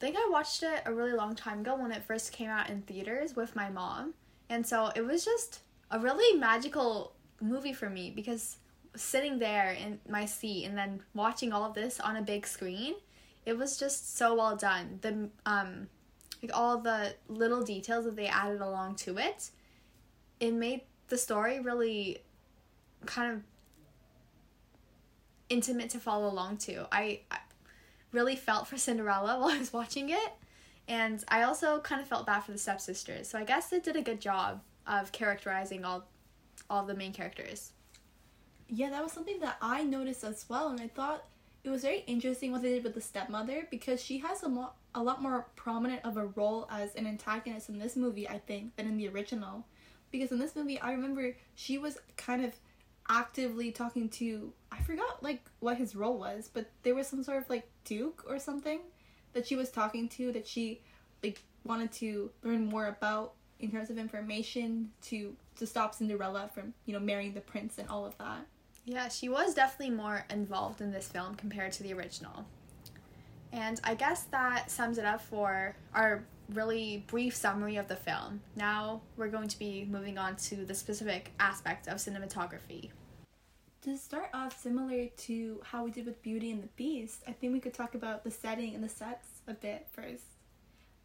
think I watched it a really long time ago when it first came out in theaters with my mom. And so it was just a really magical movie for me because sitting there in my seat and then watching all of this on a big screen, it was just so well done. The um like all the little details that they added along to it, it made the story really kind of intimate to follow along to. I, I really felt for Cinderella while I was watching it, and I also kind of felt bad for the stepsisters. So I guess it did a good job of characterizing all all the main characters. Yeah, that was something that I noticed as well, and I thought it was very interesting what they did with the stepmother because she has a lot a lot more prominent of a role as an antagonist in this movie, I think, than in the original. Because in this movie, I remember she was kind of actively talking to I forgot like what his role was, but there was some sort of like duke or something that she was talking to that she like wanted to learn more about in terms of information to to stop Cinderella from, you know, marrying the prince and all of that. Yeah, she was definitely more involved in this film compared to the original. And I guess that sums it up for our really brief summary of the film. Now we're going to be moving on to the specific aspect of cinematography. To start off, similar to how we did with Beauty and the Beast, I think we could talk about the setting and the sets a bit first.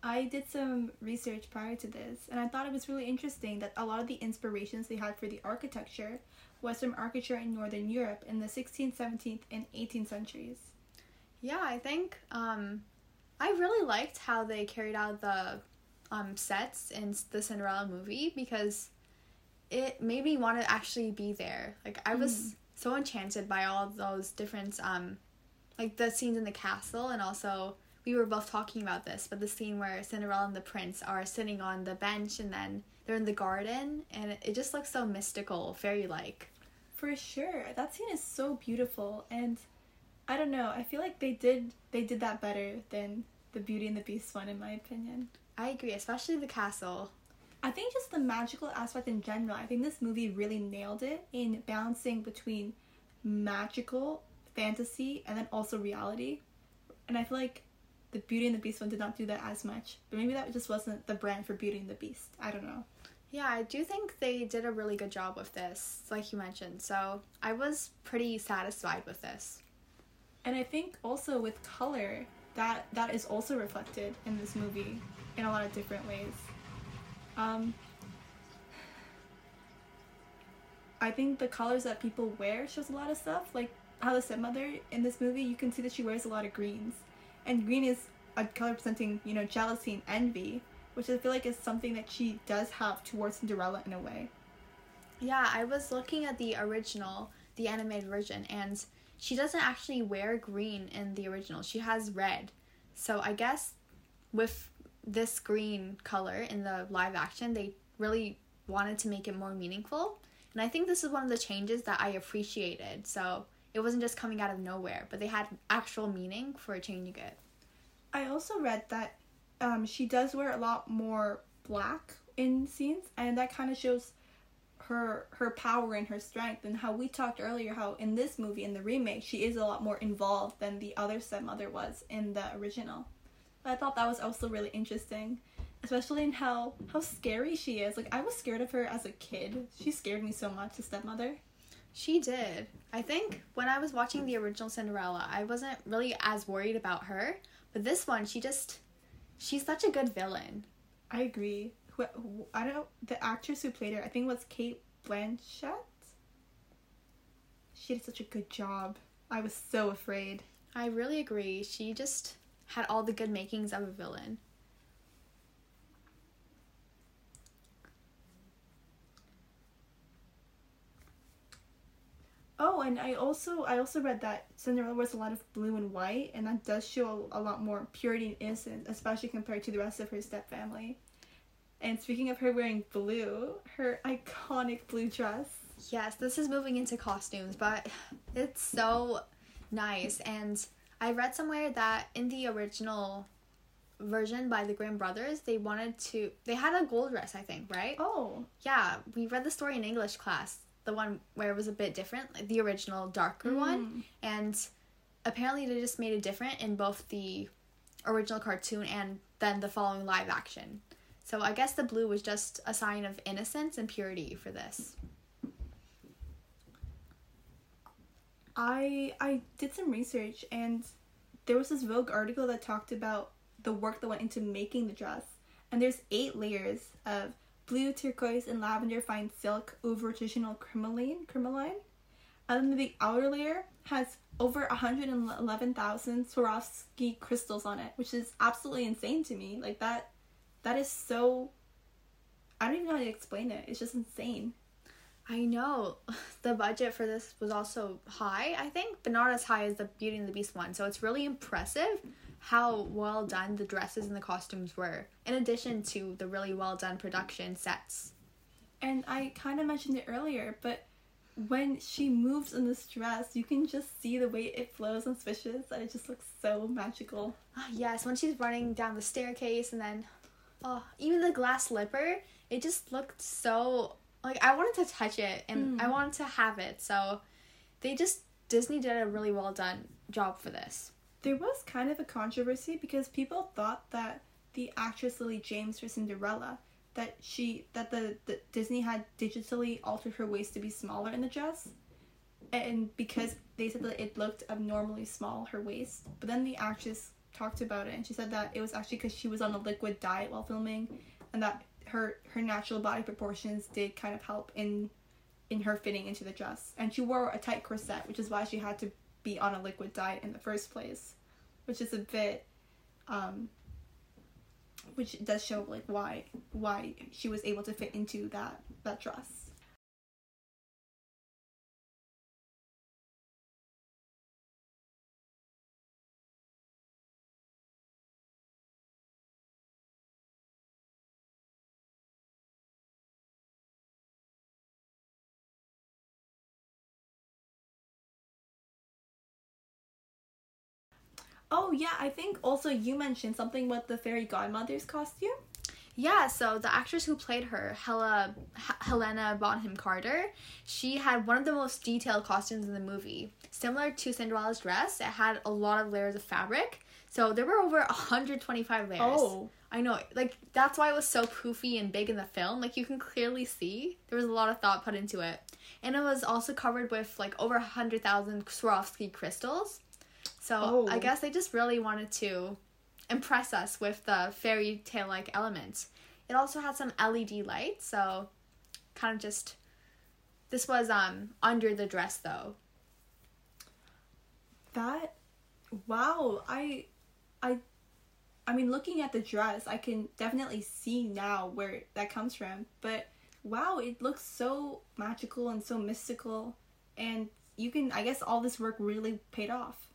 I did some research prior to this, and I thought it was really interesting that a lot of the inspirations they had for the architecture was from architecture in Northern Europe in the 16th, 17th, and 18th centuries. Yeah, I think um, I really liked how they carried out the um, sets in the Cinderella movie because it made me want to actually be there. Like I was Mm. so enchanted by all those different um, like the scenes in the castle and also we were both talking about this, but the scene where Cinderella and the prince are sitting on the bench and then they're in the garden and it, just looks so mystical, fairy like. For sure, that scene is so beautiful, and I don't know. I feel like they did they did that better than the Beauty and the Beast one, in my opinion. I agree, especially the castle. I think just the magical aspect in general. I think this movie really nailed it in balancing between magical fantasy and then also reality. And I feel like the Beauty and the Beast one did not do that as much. But maybe that just wasn't the brand for Beauty and the Beast. I don't know. Yeah, I do think they did a really good job with this, like you mentioned. So I was pretty satisfied with this. And I think also with color, that that is also reflected in this movie in a lot of different ways. Um, I think the colors that people wear shows a lot of stuff. Like how the stepmother in this movie, you can see that she wears a lot of greens, and green is a color representing you know jealousy and envy, which I feel like is something that she does have towards Cinderella in a way. Yeah, I was looking at the original, the animated version, and she doesn't actually wear green in the original. She has red. So I guess with this green color in the live action, they really wanted to make it more meaningful. And I think this is one of the changes that I appreciated. So it wasn't just coming out of nowhere, but they had actual meaning for changing it. I also read that um, she does wear a lot more black in scenes, and that kind of shows her her power and her strength. And how we talked earlier, how in this movie, in the remake, she is a lot more involved than the other stepmother was in the original. But I thought that was also really interesting, especially in how how scary she is. Like I was scared of her as a kid. She scared me so much, the stepmother. She did. I think when I was watching the original Cinderella, I wasn't really as worried about her. But this one, she just, she's such a good villain. I agree. Who, who, I don't know the actress who played her. I think it was Cate Blanchett. She did such a good job. I was so afraid. I really agree. She just had all the good makings of a villain. Oh, and I also I also read that Cinderella wears a lot of blue and white, and that does show a lot more purity and innocence, especially compared to the rest of her step family. And speaking of her wearing blue, her iconic blue dress. Yes, this is moving into costumes, but it's so nice. And I read somewhere that in the original version by the Grimm brothers, they wanted to they had a gold dress, I think, right? Oh. Yeah, we read the story in English class the one where it was a bit different, like the original darker mm. one, and apparently they just made it different in both the original cartoon and then the following live action. So I guess the blue was just a sign of innocence and purity for this. I I did some research and there was this Vogue article that talked about the work that went into making the dress. And there's eight layers of blue, turquoise, and lavender fine silk over traditional crinoline, crinoline. And then the outer layer has over 111,000 Swarovski crystals on it, which is absolutely insane to me. Like that, that is so. I don't even know how to explain it. It's just insane. I know. The budget for this was also high, I think, but not as high as the Beauty and the Beast one. So it's really impressive how well done the dresses and the costumes were, in addition to the really well done production sets. And I kind of mentioned it earlier, but when she moves in this dress, you can just see the way it flows and swishes, and it just looks so magical. Oh, yes, when she's running down the staircase, and then, oh, even the glass slipper, it just looked so like I wanted to touch it and mm. I wanted to have it. So, they just Disney did a really well done job for this there was kind of a controversy because people thought that the actress Lily James for Cinderella that she that the, the Disney had digitally altered her waist to be smaller in the dress. And because they said that it looked abnormally small her waist. But then the actress talked about it and she said that it was actually because she was on a liquid diet while filming and that her her natural body proportions did kind of help in in her fitting into the dress. And she wore a tight corset which is why she had to be on a liquid diet in the first place, which is a bit, um, which does show like why why she was able to fit into that that dress. Oh yeah, I think also you mentioned something with the fairy godmother's costume. Yeah, so the actress who played her, Hella, H- Helena Bonham Carter, she had one of the most detailed costumes in the movie. Similar to Cinderella's dress, it had a lot of layers of fabric. So there were over 125 layers. Oh. I know. Like, that's why it was so poofy and big in the film. Like, you can clearly see there was a lot of thought put into it. And it was also covered with, like, over 100,000 Swarovski crystals. So oh. I guess they just really wanted to impress us with the fairy tale like elements. It also had some LED lights, so kind of just this was um under the dress though. That wow, I I I mean looking at the dress, I can definitely see now where that comes from. But wow, it looks so magical and so mystical and you can I guess all this work really paid off.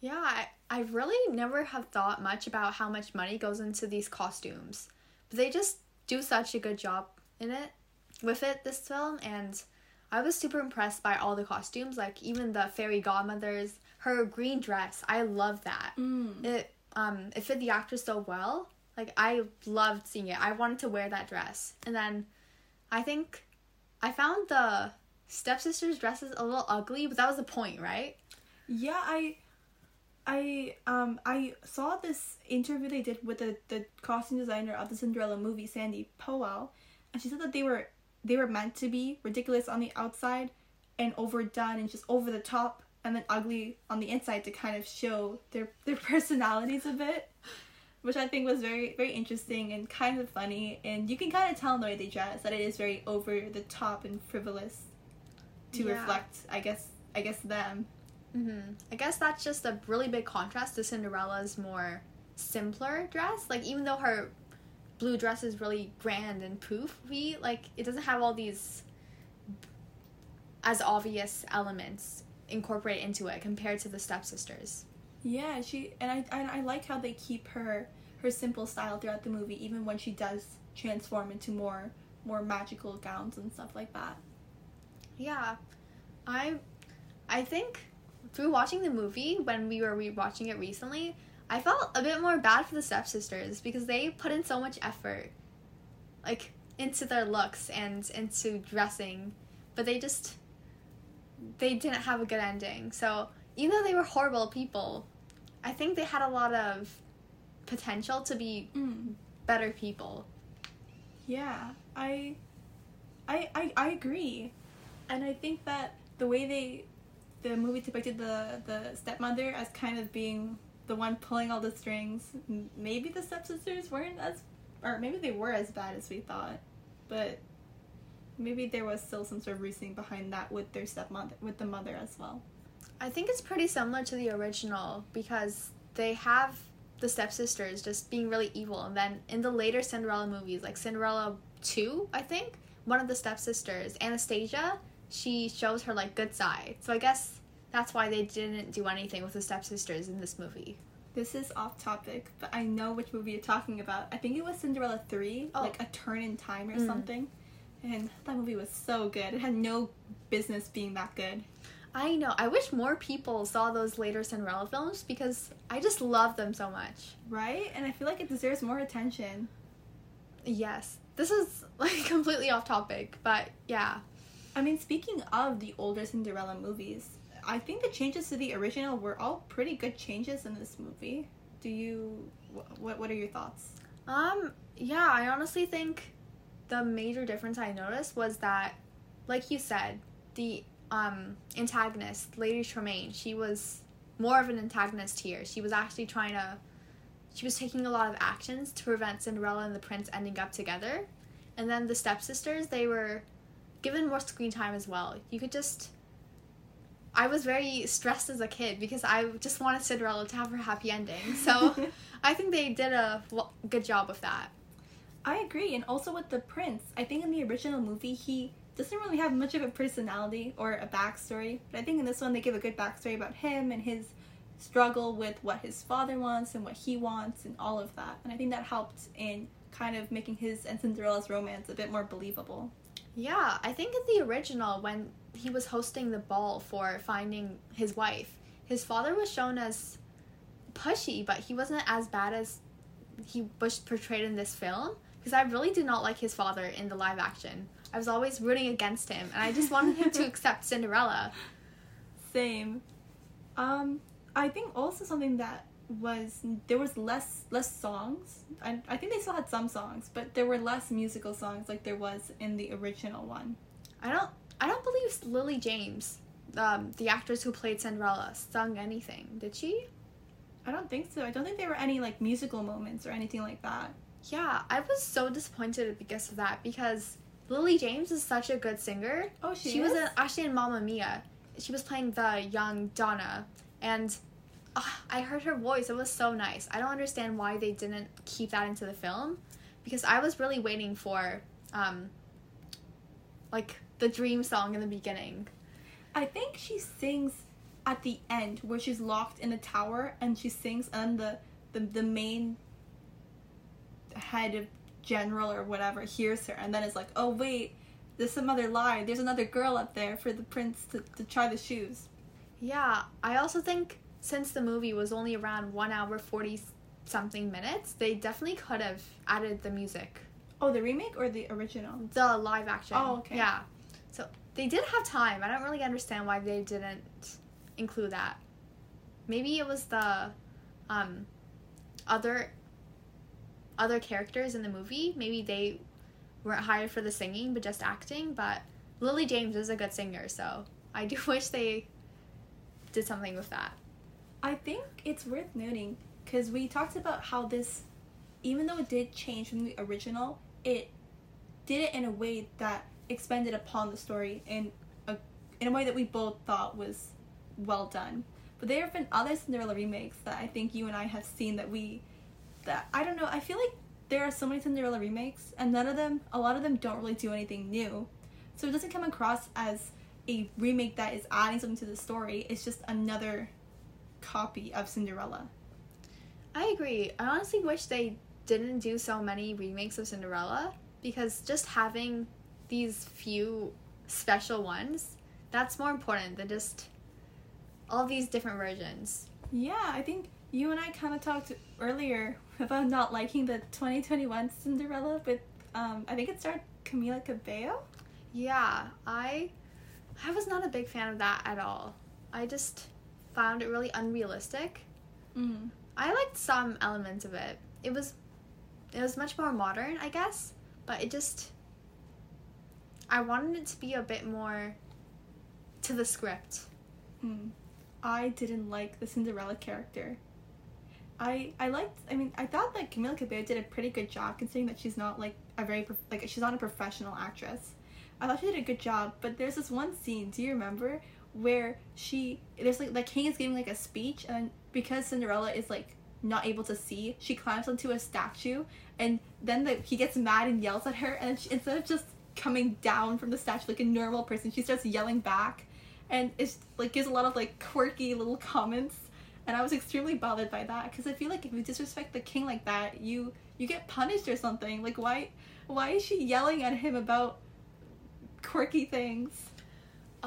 Yeah, I, I really never have thought much about how much money goes into these costumes. But they just do such a good job in it with it this film and I was super impressed by all the costumes, like even the fairy godmothers, her green dress. I love that. Mm. It um it fit the actress so well. Like I loved seeing it. I wanted to wear that dress. And then I think I found the stepsisters dresses a little ugly, but that was the point, right? Yeah, I I um I saw this interview they did with the, the costume designer of the Cinderella movie, Sandy Powell, and she said that they were they were meant to be ridiculous on the outside and overdone and just over the top and then ugly on the inside to kind of show their their personalities a bit. Which I think was very very interesting and kind of funny and you can kind of tell in the way they dress that it is very over the top and frivolous to Yeah. reflect I guess I guess them. Mm-hmm. I guess that's just a really big contrast to Cinderella's more simpler dress. Like even though her blue dress is really grand and poofy, like it doesn't have all these as obvious elements incorporated into it compared to the stepsisters. Yeah, she and I and I like how they keep her her simple style throughout the movie, even when she does transform into more more magical gowns and stuff like that. Yeah, I, I think through watching the movie when we were rewatching it recently, I felt a bit more bad for the stepsisters because they put in so much effort, like into their looks and into dressing, but they just they didn't have a good ending. So even though they were horrible people, I think they had a lot of potential to be Mm. better people. Yeah, I, I, I, I agree, and I think that the way they, the movie depicted the the stepmother as kind of being the one pulling all the strings. Maybe the stepsisters weren't as, or maybe they were as bad as we thought, but maybe there was still some sort of reasoning behind that with their stepmother, with the mother as well. I think it's pretty similar to the original because they have the stepsisters just being really evil, and then in the later Cinderella movies, like Cinderella 2, I think, one of the stepsisters, Anastasia, she shows her like good side. So I guess that's why they didn't do anything with the stepsisters in this movie. This is off topic, but I know which movie you're talking about. I think it was Cinderella 3, Oh. like A Turn in Time or Mm. something. And that movie was so good. It had no business being that good. I know. I wish more people saw those later Cinderella films because I just love them so much. Right? And I feel like it deserves more attention. Yes. This is like completely off topic, but yeah. I mean, speaking of the older Cinderella movies, I think the changes to the original were all pretty good changes in this movie. Do you what what are your thoughts? Um, yeah, I honestly think the major difference I noticed was that, like you said, the um antagonist, Lady Tremaine, she was more of an antagonist here. She was actually trying to, she was taking a lot of actions to prevent Cinderella and the prince ending up together. And then the stepsisters, they were given more screen time as well. You could just. I was very stressed as a kid because I just wanted Cinderella to have her happy ending. So I think they did a w- good job with that. I agree, and also with the prince. I think in the original movie he doesn't really have much of a personality or a backstory, but I think in this one they give a good backstory about him and his struggle with what his father wants and what he wants and all of that. And I think that helped in kind of making his and Cinderella's romance a bit more believable. Yeah, I think in the original, when he was hosting the ball for finding his wife, his father was shown as pushy, but he wasn't as bad as he was portrayed in this film. Because I really did not like his father in the live action. I was always rooting against him, and I just wanted him to accept Cinderella. Same. Um, I think also something that was there was less less songs. I I think they still had some songs, but there were less musical songs like there was in the original one. I don't, I don't believe Lily James, um, the actress who played Cinderella, sung anything. Did she? I don't think so. I don't think there were any like musical moments or anything like that. Yeah, I was so disappointed because of that because Lily James is such a good singer. Oh, she, She was in, actually in Mamma Mia. She was playing the young Donna, and uh, I heard her voice. It was so nice. I don't understand why they didn't keep that into the film, because I was really waiting for, um, like the dream song in the beginning. I think she sings at the end where she's locked in a tower and she sings and the the, the main head of general or whatever hears her and then is like, oh wait, there's some other lie. There's another girl up there for the prince to, to try the shoes. Yeah, I also think since the movie was only around one hour forty something minutes, they definitely could have added the music. Oh, the remake or the original? The live action. Oh, okay. Yeah. So they did have time. I don't really understand why they didn't include that. Maybe it was the um, other other characters in the movie. Maybe they weren't hired for the singing but just acting. But Lily James is a good singer, so I do wish they did something with that. I think it's worth noting because we talked about how this, even though it did change from the original, it did it in a way that expanded upon the story in a in a way that we both thought was well done. But there have been other Cinderella remakes that I think you and I have seen that we that I don't know, I feel like there are so many Cinderella remakes and none of them a lot of them don't really do anything new. So it doesn't come across as a remake that is adding something to the story. It's just another copy of Cinderella. I agree. I honestly wish they didn't do so many remakes of Cinderella because just having these few special ones, that's more important than just all these different versions. Yeah, I think you and I kind of talked earlier about not liking the 2021 Cinderella with, um, I think it starred Camila Cabello. Yeah, I, I was not a big fan of that at all. I just found it really unrealistic. Mm. I liked some elements of it. It was, it was much more modern, I guess, but it just, I wanted it to be a bit more to the script. Mm. I didn't like the Cinderella character. I I liked. I mean, I thought that Camila Cabello did a pretty good job, considering that she's not like a very like she's not a professional actress. I thought she did a good job, but there's this one scene. Do you remember where she there's like the king is giving like a speech, and because Cinderella is like not able to see, she climbs onto a statue, and then the, he gets mad and yells at her, and she, instead of just coming down from the statue like a normal person, she starts yelling back, and it's like gives a lot of like quirky little comments and I was extremely bothered by that because I feel like if you disrespect the king like that, you you get punished or something. Like why why is she yelling at him about quirky things?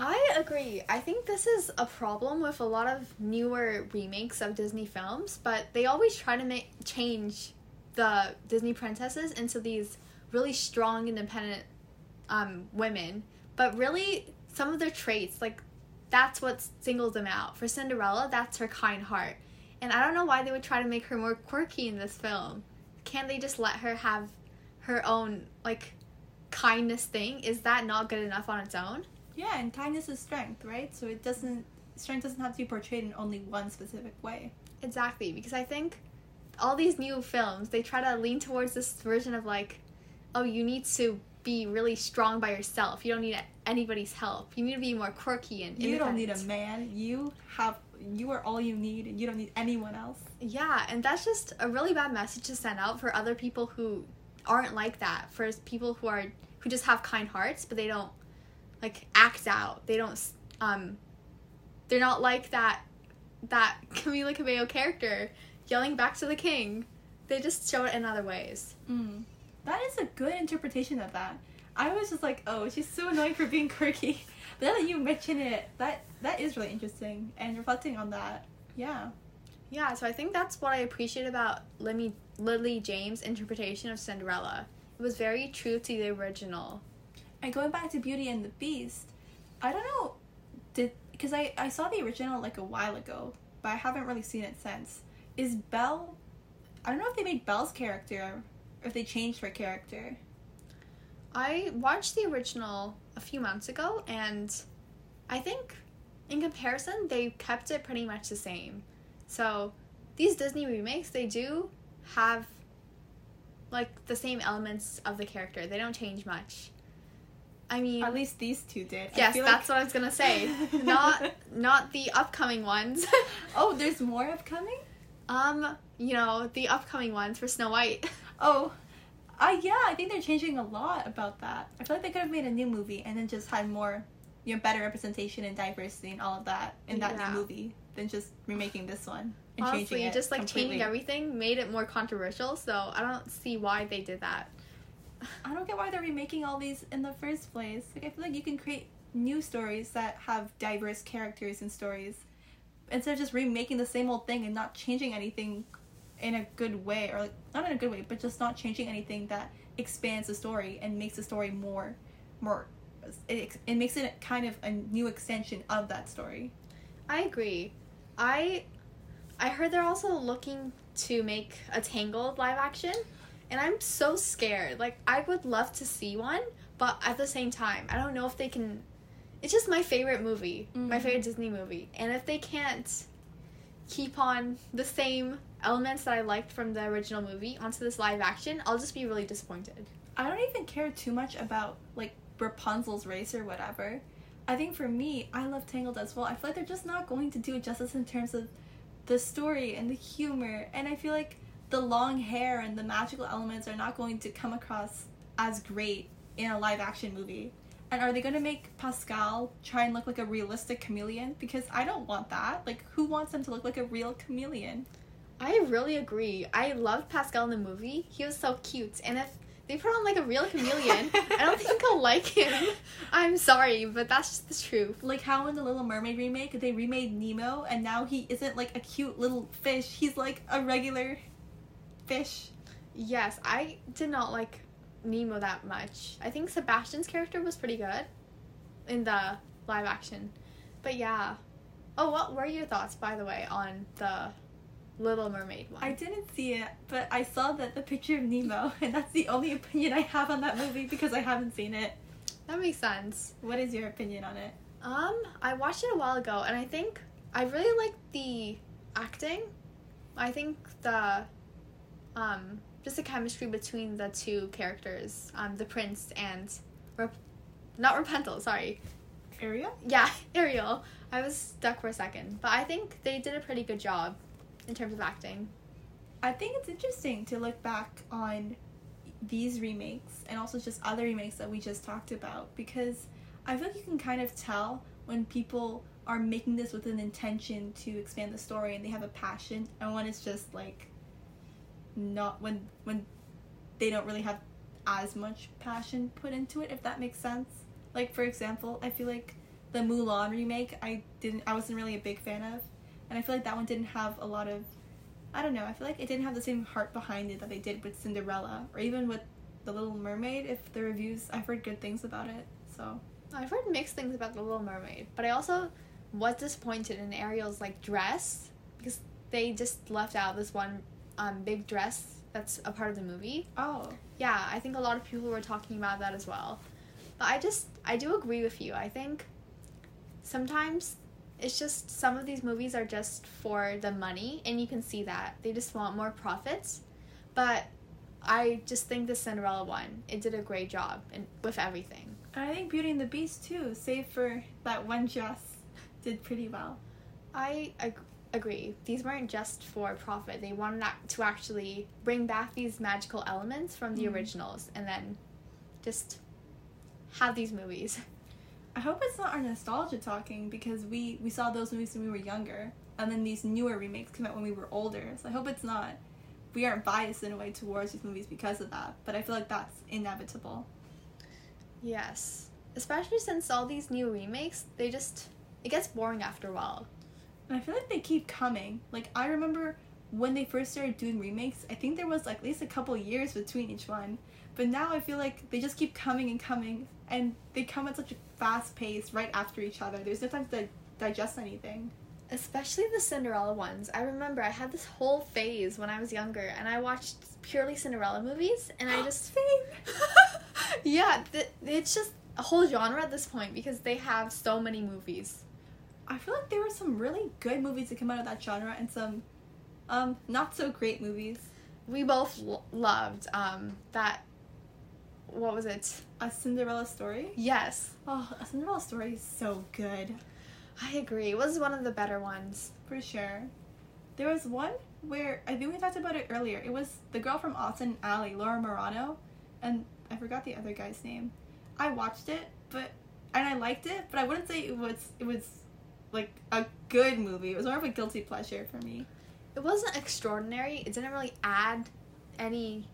I agree. I think this is a problem with a lot of newer remakes of Disney films, but they always try to make change the Disney princesses into these really strong, independent um, women. But really, some of their traits, like that's what singles them out. For Cinderella, that's her kind heart. And I don't know why they would try to make her more quirky in this film. Can't they just let her have her own like kindness thing? Is that not good enough on its own? Yeah, and kindness is strength, right? So it doesn't strength doesn't have to be portrayed in only one specific way. Exactly, because I think all these new films, they try to lean towards this version of like, oh, you need to be really strong by yourself. You don't need anybody's help. You need to be more quirky and You don't need a man. You have you are all you need and you don't need anyone else. Yeah, and that's just a really bad message to send out for other people who aren't like that. For people who are who just have kind hearts, but they don't like act out. They don't um they're not like that that Camila Cabello character yelling back to the king. They just show it in other ways. Mm. That is a good interpretation of that. I was just like, oh, she's so annoying for being quirky. But now that you mention it, that that is really interesting. And reflecting on that, yeah. Yeah, so I think that's what I appreciate about Lily, Lily James' interpretation of Cinderella. It was very true to the original. And going back to Beauty and the Beast, I don't know, did because I I saw the original like a while ago, but I haven't really seen it since. Is Belle? I don't know if they made Belle's character, or if they changed her character. I watched the original a few months ago, and I think in comparison, they kept it pretty much the same. So these Disney remakes, they do have like the same elements of the character. They don't change much. I mean, At least these two did. I yes, that's like- what I was gonna say. not not the upcoming ones. Oh, there's more upcoming. um, you know, the upcoming ones for Snow White. Oh, uh, yeah, I think they're changing a lot about that. I feel like they could have made a new movie and then just had more, you know, better representation and diversity and all of that in that Yeah. new movie than just remaking this one and Honestly, changing it just like completely. changing everything made it more controversial. So I don't see why they did that. I don't get why they're remaking all these in the first place. Like, I feel like you can create new stories that have diverse characters and stories instead of just remaking the same old thing and not changing anything in a good way, or like, not in a good way, but just not changing anything that expands the story and makes the story more, more. It, it makes it kind of a new extension of that story. I agree. I I heard they're also looking to make a Tangled live action, and I'm so scared. Like I would love to see one, but at the same time, I don't know if they can. It's just my favorite movie, my Mhm. favorite Disney movie, and if they can't keep on the same elements that I liked from the original movie onto this live action, I'll just be really disappointed. I don't even care too much about like Rapunzel's race or whatever. I think for me, I love Tangled as well. I feel like they're just not going to do it justice in terms of the story and the humor, and I feel like the long hair and the magical elements are not going to come across as great in a live action movie. And are they going to make Pascal try and look like a realistic chameleon? Because I don't want that. Like, who wants him to look like a real chameleon? I really agree. I loved Pascal in the movie. He was so cute. And if they put on like a real chameleon, I don't think I'll like him. I'm sorry, but that's just the truth. like how in the Little Mermaid remake they remade Nemo and now he isn't like a cute little fish. He's like a regular fish. Yes, I did not like Nemo that much. I think Sebastian's character was pretty good in the live action. But yeah. Oh, what were your thoughts, by the way, on the Little Mermaid one? I didn't see it, but I saw that the picture of Nemo, and that's the only opinion I have on that movie because I haven't seen it. that makes sense. What is your opinion on it? Um, I watched it a while ago, and I think I really like the acting. I think the, um, just the chemistry between the two characters, um, the prince and, not Rapunzel, sorry, Ariel? yeah, Ariel. I was stuck for a second, but I think they did a pretty good job in terms of acting. I think it's interesting to look back on these remakes and also just other remakes that we just talked about because I feel like you can kind of tell when people are making this with an intention to expand the story and they have a passion and when it's just like not when when they don't really have as much passion put into it if that makes sense. Like for example, I feel like the Mulan remake I didn't I wasn't really a big fan of and I feel like that one didn't have a lot of I don't know. I feel like it didn't have the same heart behind it that they did with Cinderella or even with The Little Mermaid. If the reviews, I've heard good things about it. So I've heard mixed things about the Little Mermaid, but I also was disappointed in Ariel's like dress because they just left out this one um, big dress that's a part of the movie. oh, Yeah, I think a lot of people were talking about that as well. But I just I do agree with you. I think sometimes it's just some of these movies are just for the money and you can see that. They just want more profits. But I just think the Cinderella one, it did a great job and with everything. and I think Beauty and the Beast too, save for that one dress, did pretty well. I ag- agree. These weren't just for profit. They wanted to actually bring back these magical elements from the Mhm. originals and then just have these movies. I hope it's not our nostalgia talking because we we saw those movies when we were younger, and then these newer remakes came out when we were older. So I hope it's not. We aren't biased in a way towards these movies because of that, but I feel like that's inevitable. Yes. Especially since all these new remakes, they just it gets boring after a while. And I feel like they keep coming. Like I remember when they first started doing remakes, I think there was like at least a couple years between each one. But now I feel like they just keep coming and coming and they come at such a fast pace right after each other. There's no time to digest anything. Especially the Cinderella ones. I remember I had this whole phase when I was younger and I watched purely Cinderella movies and I just Yeah, th- it's just a whole genre at this point because they have so many movies. I feel like there were some really good movies that came out of that genre and some um not so great movies. We both l- loved um that what was it? A Cinderella story? Yes, Oh, a Cinderella story is so good. I agree. It was one of the better ones. For sure. There was one where I think we talked about it earlier. It was the girl from Austin Ally, Laura Marano, and I forgot the other guy's name. I watched it, but and I liked it, but I wouldn't say it was it was like a good movie. It was more of a guilty pleasure for me. It wasn't extraordinary. It didn't really add any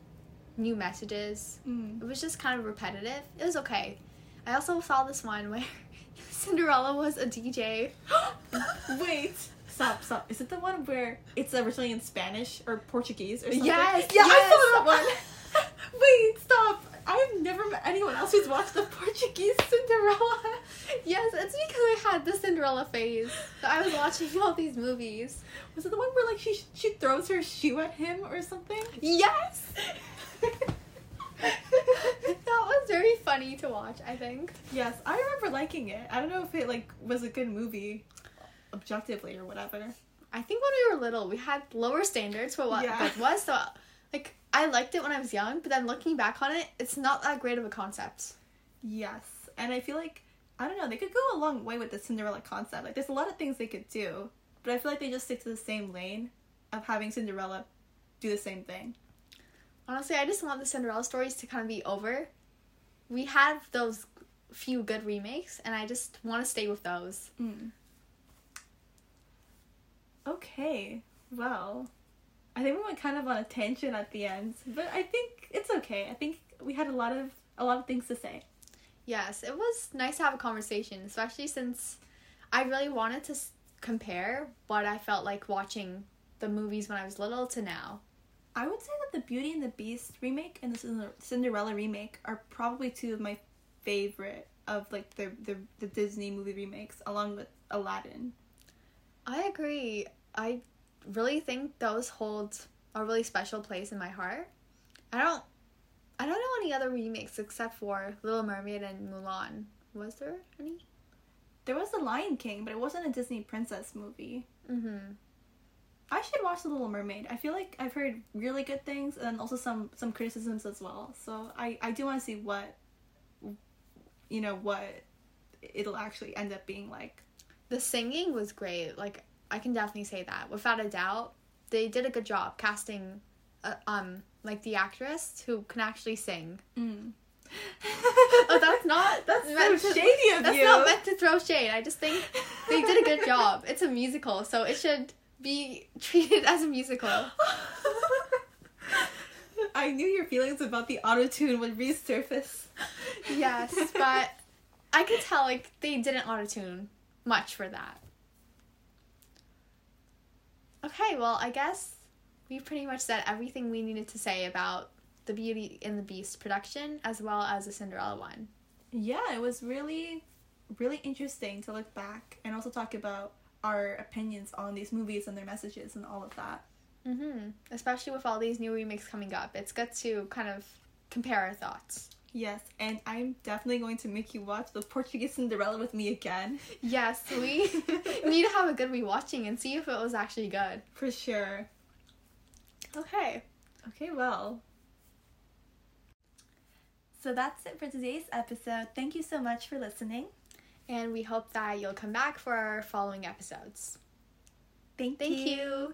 new messages. Mm. It was just kind of repetitive. It was okay. I also saw this one where Cinderella was a DJ. Wait. Stop, stop. Is it the one where it's originally in Spanish or Portuguese or something? Yes, Yeah, I yes. saw that one. Wait, stop. I've never met anyone else who's watched the Portuguese Cinderella. yes, it's because I had the Cinderella phase. So I was watching all these movies. Was it the one where like she she throws her shoe at him or something? Yes! that was very funny to watch, I think. yes, I remember liking it. I don't know if it like was a good movie, objectively or whatever. I think when we were little, we had lower standards for what Yeah. was. So, like, I liked it when I was young, but then looking back on it, it's not that great of a concept. Yes, and I feel like I don't know. They could go a long way with the Cinderella concept. Like, there's a lot of things they could do, but I feel like they just stick to the same lane of having Cinderella do the same thing. Honestly, I just want the Cinderella stories to kind of be over. We have those few good remakes, and I just want to stay with those. Mm. Okay, well, I think we went kind of on a tangent at the end, but I think it's okay. I think we had a lot of a lot of things to say. Yes, it was nice to have a conversation, especially since I really wanted to s- compare what I felt like watching the movies when I was little to now. I would say that the Beauty and the Beast remake and the Cinderella remake are probably two of my favorite of like the the, the Disney movie remakes, along with Aladdin. I agree. I really think those hold a really special place in my heart. I don't I don't know any other remakes except for Little Mermaid and Mulan. Was there any? There was The Lion King, but it wasn't a Disney princess movie. Mhm. I should watch The Little Mermaid. I feel like I've heard really good things and also some some criticisms as well. So I I do want to see what you know what it'll actually end up being like. The singing was great. Like I can definitely say that without a doubt. They did a good job casting uh, um like the actress who can actually sing. Mm. Oh, that's not That's meant so to- shady of That's you. not meant to throw shade. I just think they did a good job. It's a musical, so it should be treated as a musical. I knew your feelings about the auto tune would resurface. Yes, but I could tell like they didn't auto tune much for that. Okay, well, I guess we pretty much said everything we needed to say about the Beauty and the Beast production as well as the Cinderella one. yeah, it was really, really interesting to look back and also talk about our opinions on these movies and their messages and all of that. Mhm. Especially with all these new remakes coming up. It's good to kind of compare our thoughts. Yes, and I'm definitely going to make you watch the Portuguese Cinderella with me again. Yes, we need to have a good rewatching and see if it was actually good. For sure. Okay. Okay, well. So that's it for today's episode. Thank you so much for listening. And we hope that you'll come back for our following episodes. Thank, Thank you.